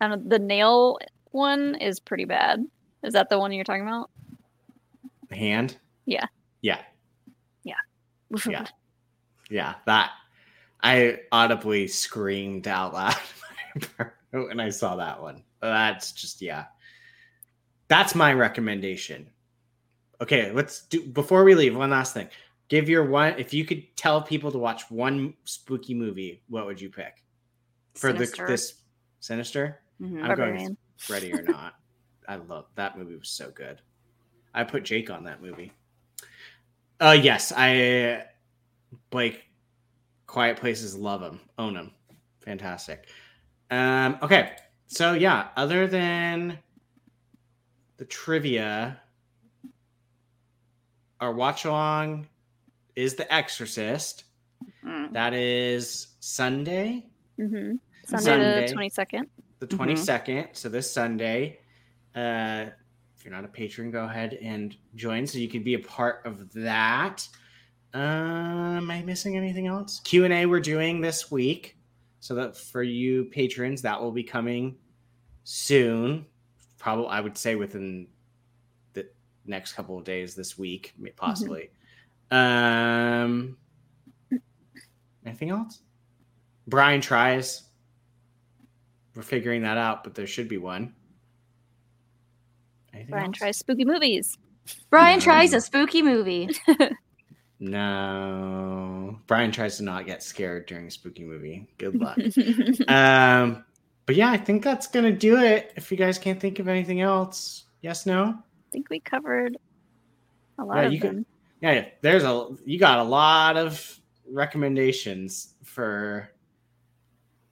Speaker 4: don't, the nail one is pretty bad. Is that the one you're talking about?
Speaker 2: hand.
Speaker 4: Yeah.
Speaker 2: Yeah. Yeah. Yeah. Yeah. That I audibly screamed out loud when I saw that one. That's just yeah. That's my recommendation. Okay, let's do before we leave. One last thing. Give your one. If you could tell people to watch one spooky movie, what would you pick for
Speaker 1: Sinister.
Speaker 2: the this sinister?
Speaker 1: Mhm.
Speaker 2: I'm going
Speaker 4: Barbarian.
Speaker 2: with Ready or Not. I love that movie. Was so good. I put Jake on that movie. Uh yes, I Blake. Quiet Places, love him, own him, fantastic. Um, okay, so yeah, other than the trivia, our watch along is The Exorcist.
Speaker 1: Mm.
Speaker 2: That is Sunday,
Speaker 4: hmm Sunday,
Speaker 2: Sunday.
Speaker 4: the twenty second.
Speaker 2: the
Speaker 1: Mhm.
Speaker 2: 22nd. So this Sunday. Uh, if you're not a patron, go ahead and join so you can be a part of that. Uh, am I missing anything else? Q and A we're doing this week, so that for you patrons, that will be coming soon. Probably, I would say within the next couple of days this week, possibly. Um, anything else? Brian tries. We're figuring that out, but there should be one. Anything
Speaker 4: Brian
Speaker 2: else?
Speaker 4: tries spooky movies.
Speaker 1: Brian
Speaker 2: No.
Speaker 1: tries a spooky movie.
Speaker 2: No. Brian tries to not get scared during a spooky movie. Good luck. um, but yeah, I think that's gonna do it. If you guys can't think of anything else, yes, no.
Speaker 4: I think we covered a lot
Speaker 2: Yeah,
Speaker 4: of
Speaker 2: you
Speaker 4: them.
Speaker 2: Yeah, yeah, there's a you got a lot of recommendations for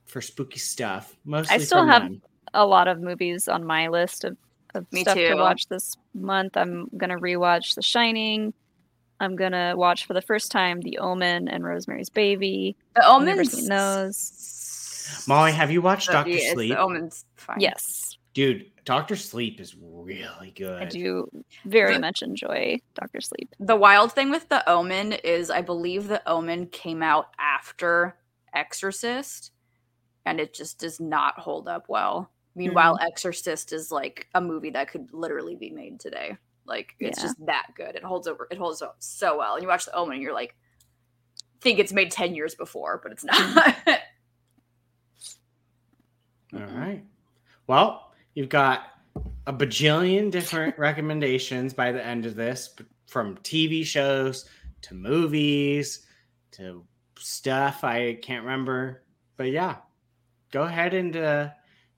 Speaker 2: for spooky stuff. Mostly
Speaker 4: I
Speaker 2: still
Speaker 4: have-
Speaker 2: them.
Speaker 4: A lot of movies on my list of, of
Speaker 1: Me
Speaker 4: stuff to watch this month. I'm gonna rewatch The Shining. I'm gonna watch for the first time The Omen and Rosemary's Baby.
Speaker 1: The
Speaker 4: I've never
Speaker 1: Omen's
Speaker 4: seen those.
Speaker 2: Molly, have you watched Doctor Sleep?
Speaker 1: The Omen's fine.
Speaker 4: Yes,
Speaker 2: Dude, Doctor Sleep is really good.
Speaker 4: I do very
Speaker 1: The-
Speaker 4: much enjoy Doctor Sleep.
Speaker 1: The wild thing with The Omen is I believe The Omen came out after Exorcist and it just does not hold up well. Meanwhile, mm-hmm. Exorcist is like a movie that could literally be made today. Like it's
Speaker 4: Yeah.
Speaker 1: just that good. It holds over it holds up so well. And you watch The Omen and you're like think it's made 10 years before, but it's not.
Speaker 2: All right. Well, you've got a bajillion different recommendations by the end of this, from TV shows to movies to stuff I can't remember. But yeah, go ahead and uh,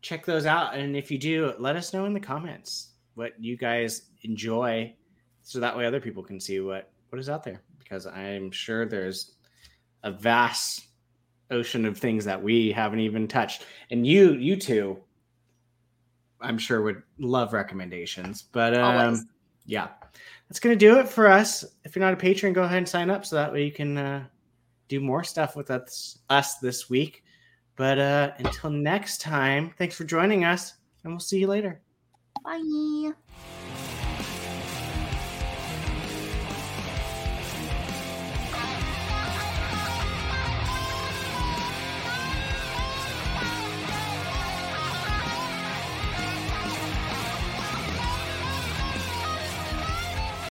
Speaker 2: check those out. And if you do, let us know in the comments what you guys enjoy, so that way other people can see what what is out there. Because I'm sure there's a vast ocean of things that we haven't even touched and you you two i'm sure would love recommendations but um yeah. That's gonna do it for us. If you're not a patron go ahead and sign up so that way you can uh, do more stuff with us us this week. But uh until next time thanks for joining us and we'll see you later.
Speaker 1: Bye.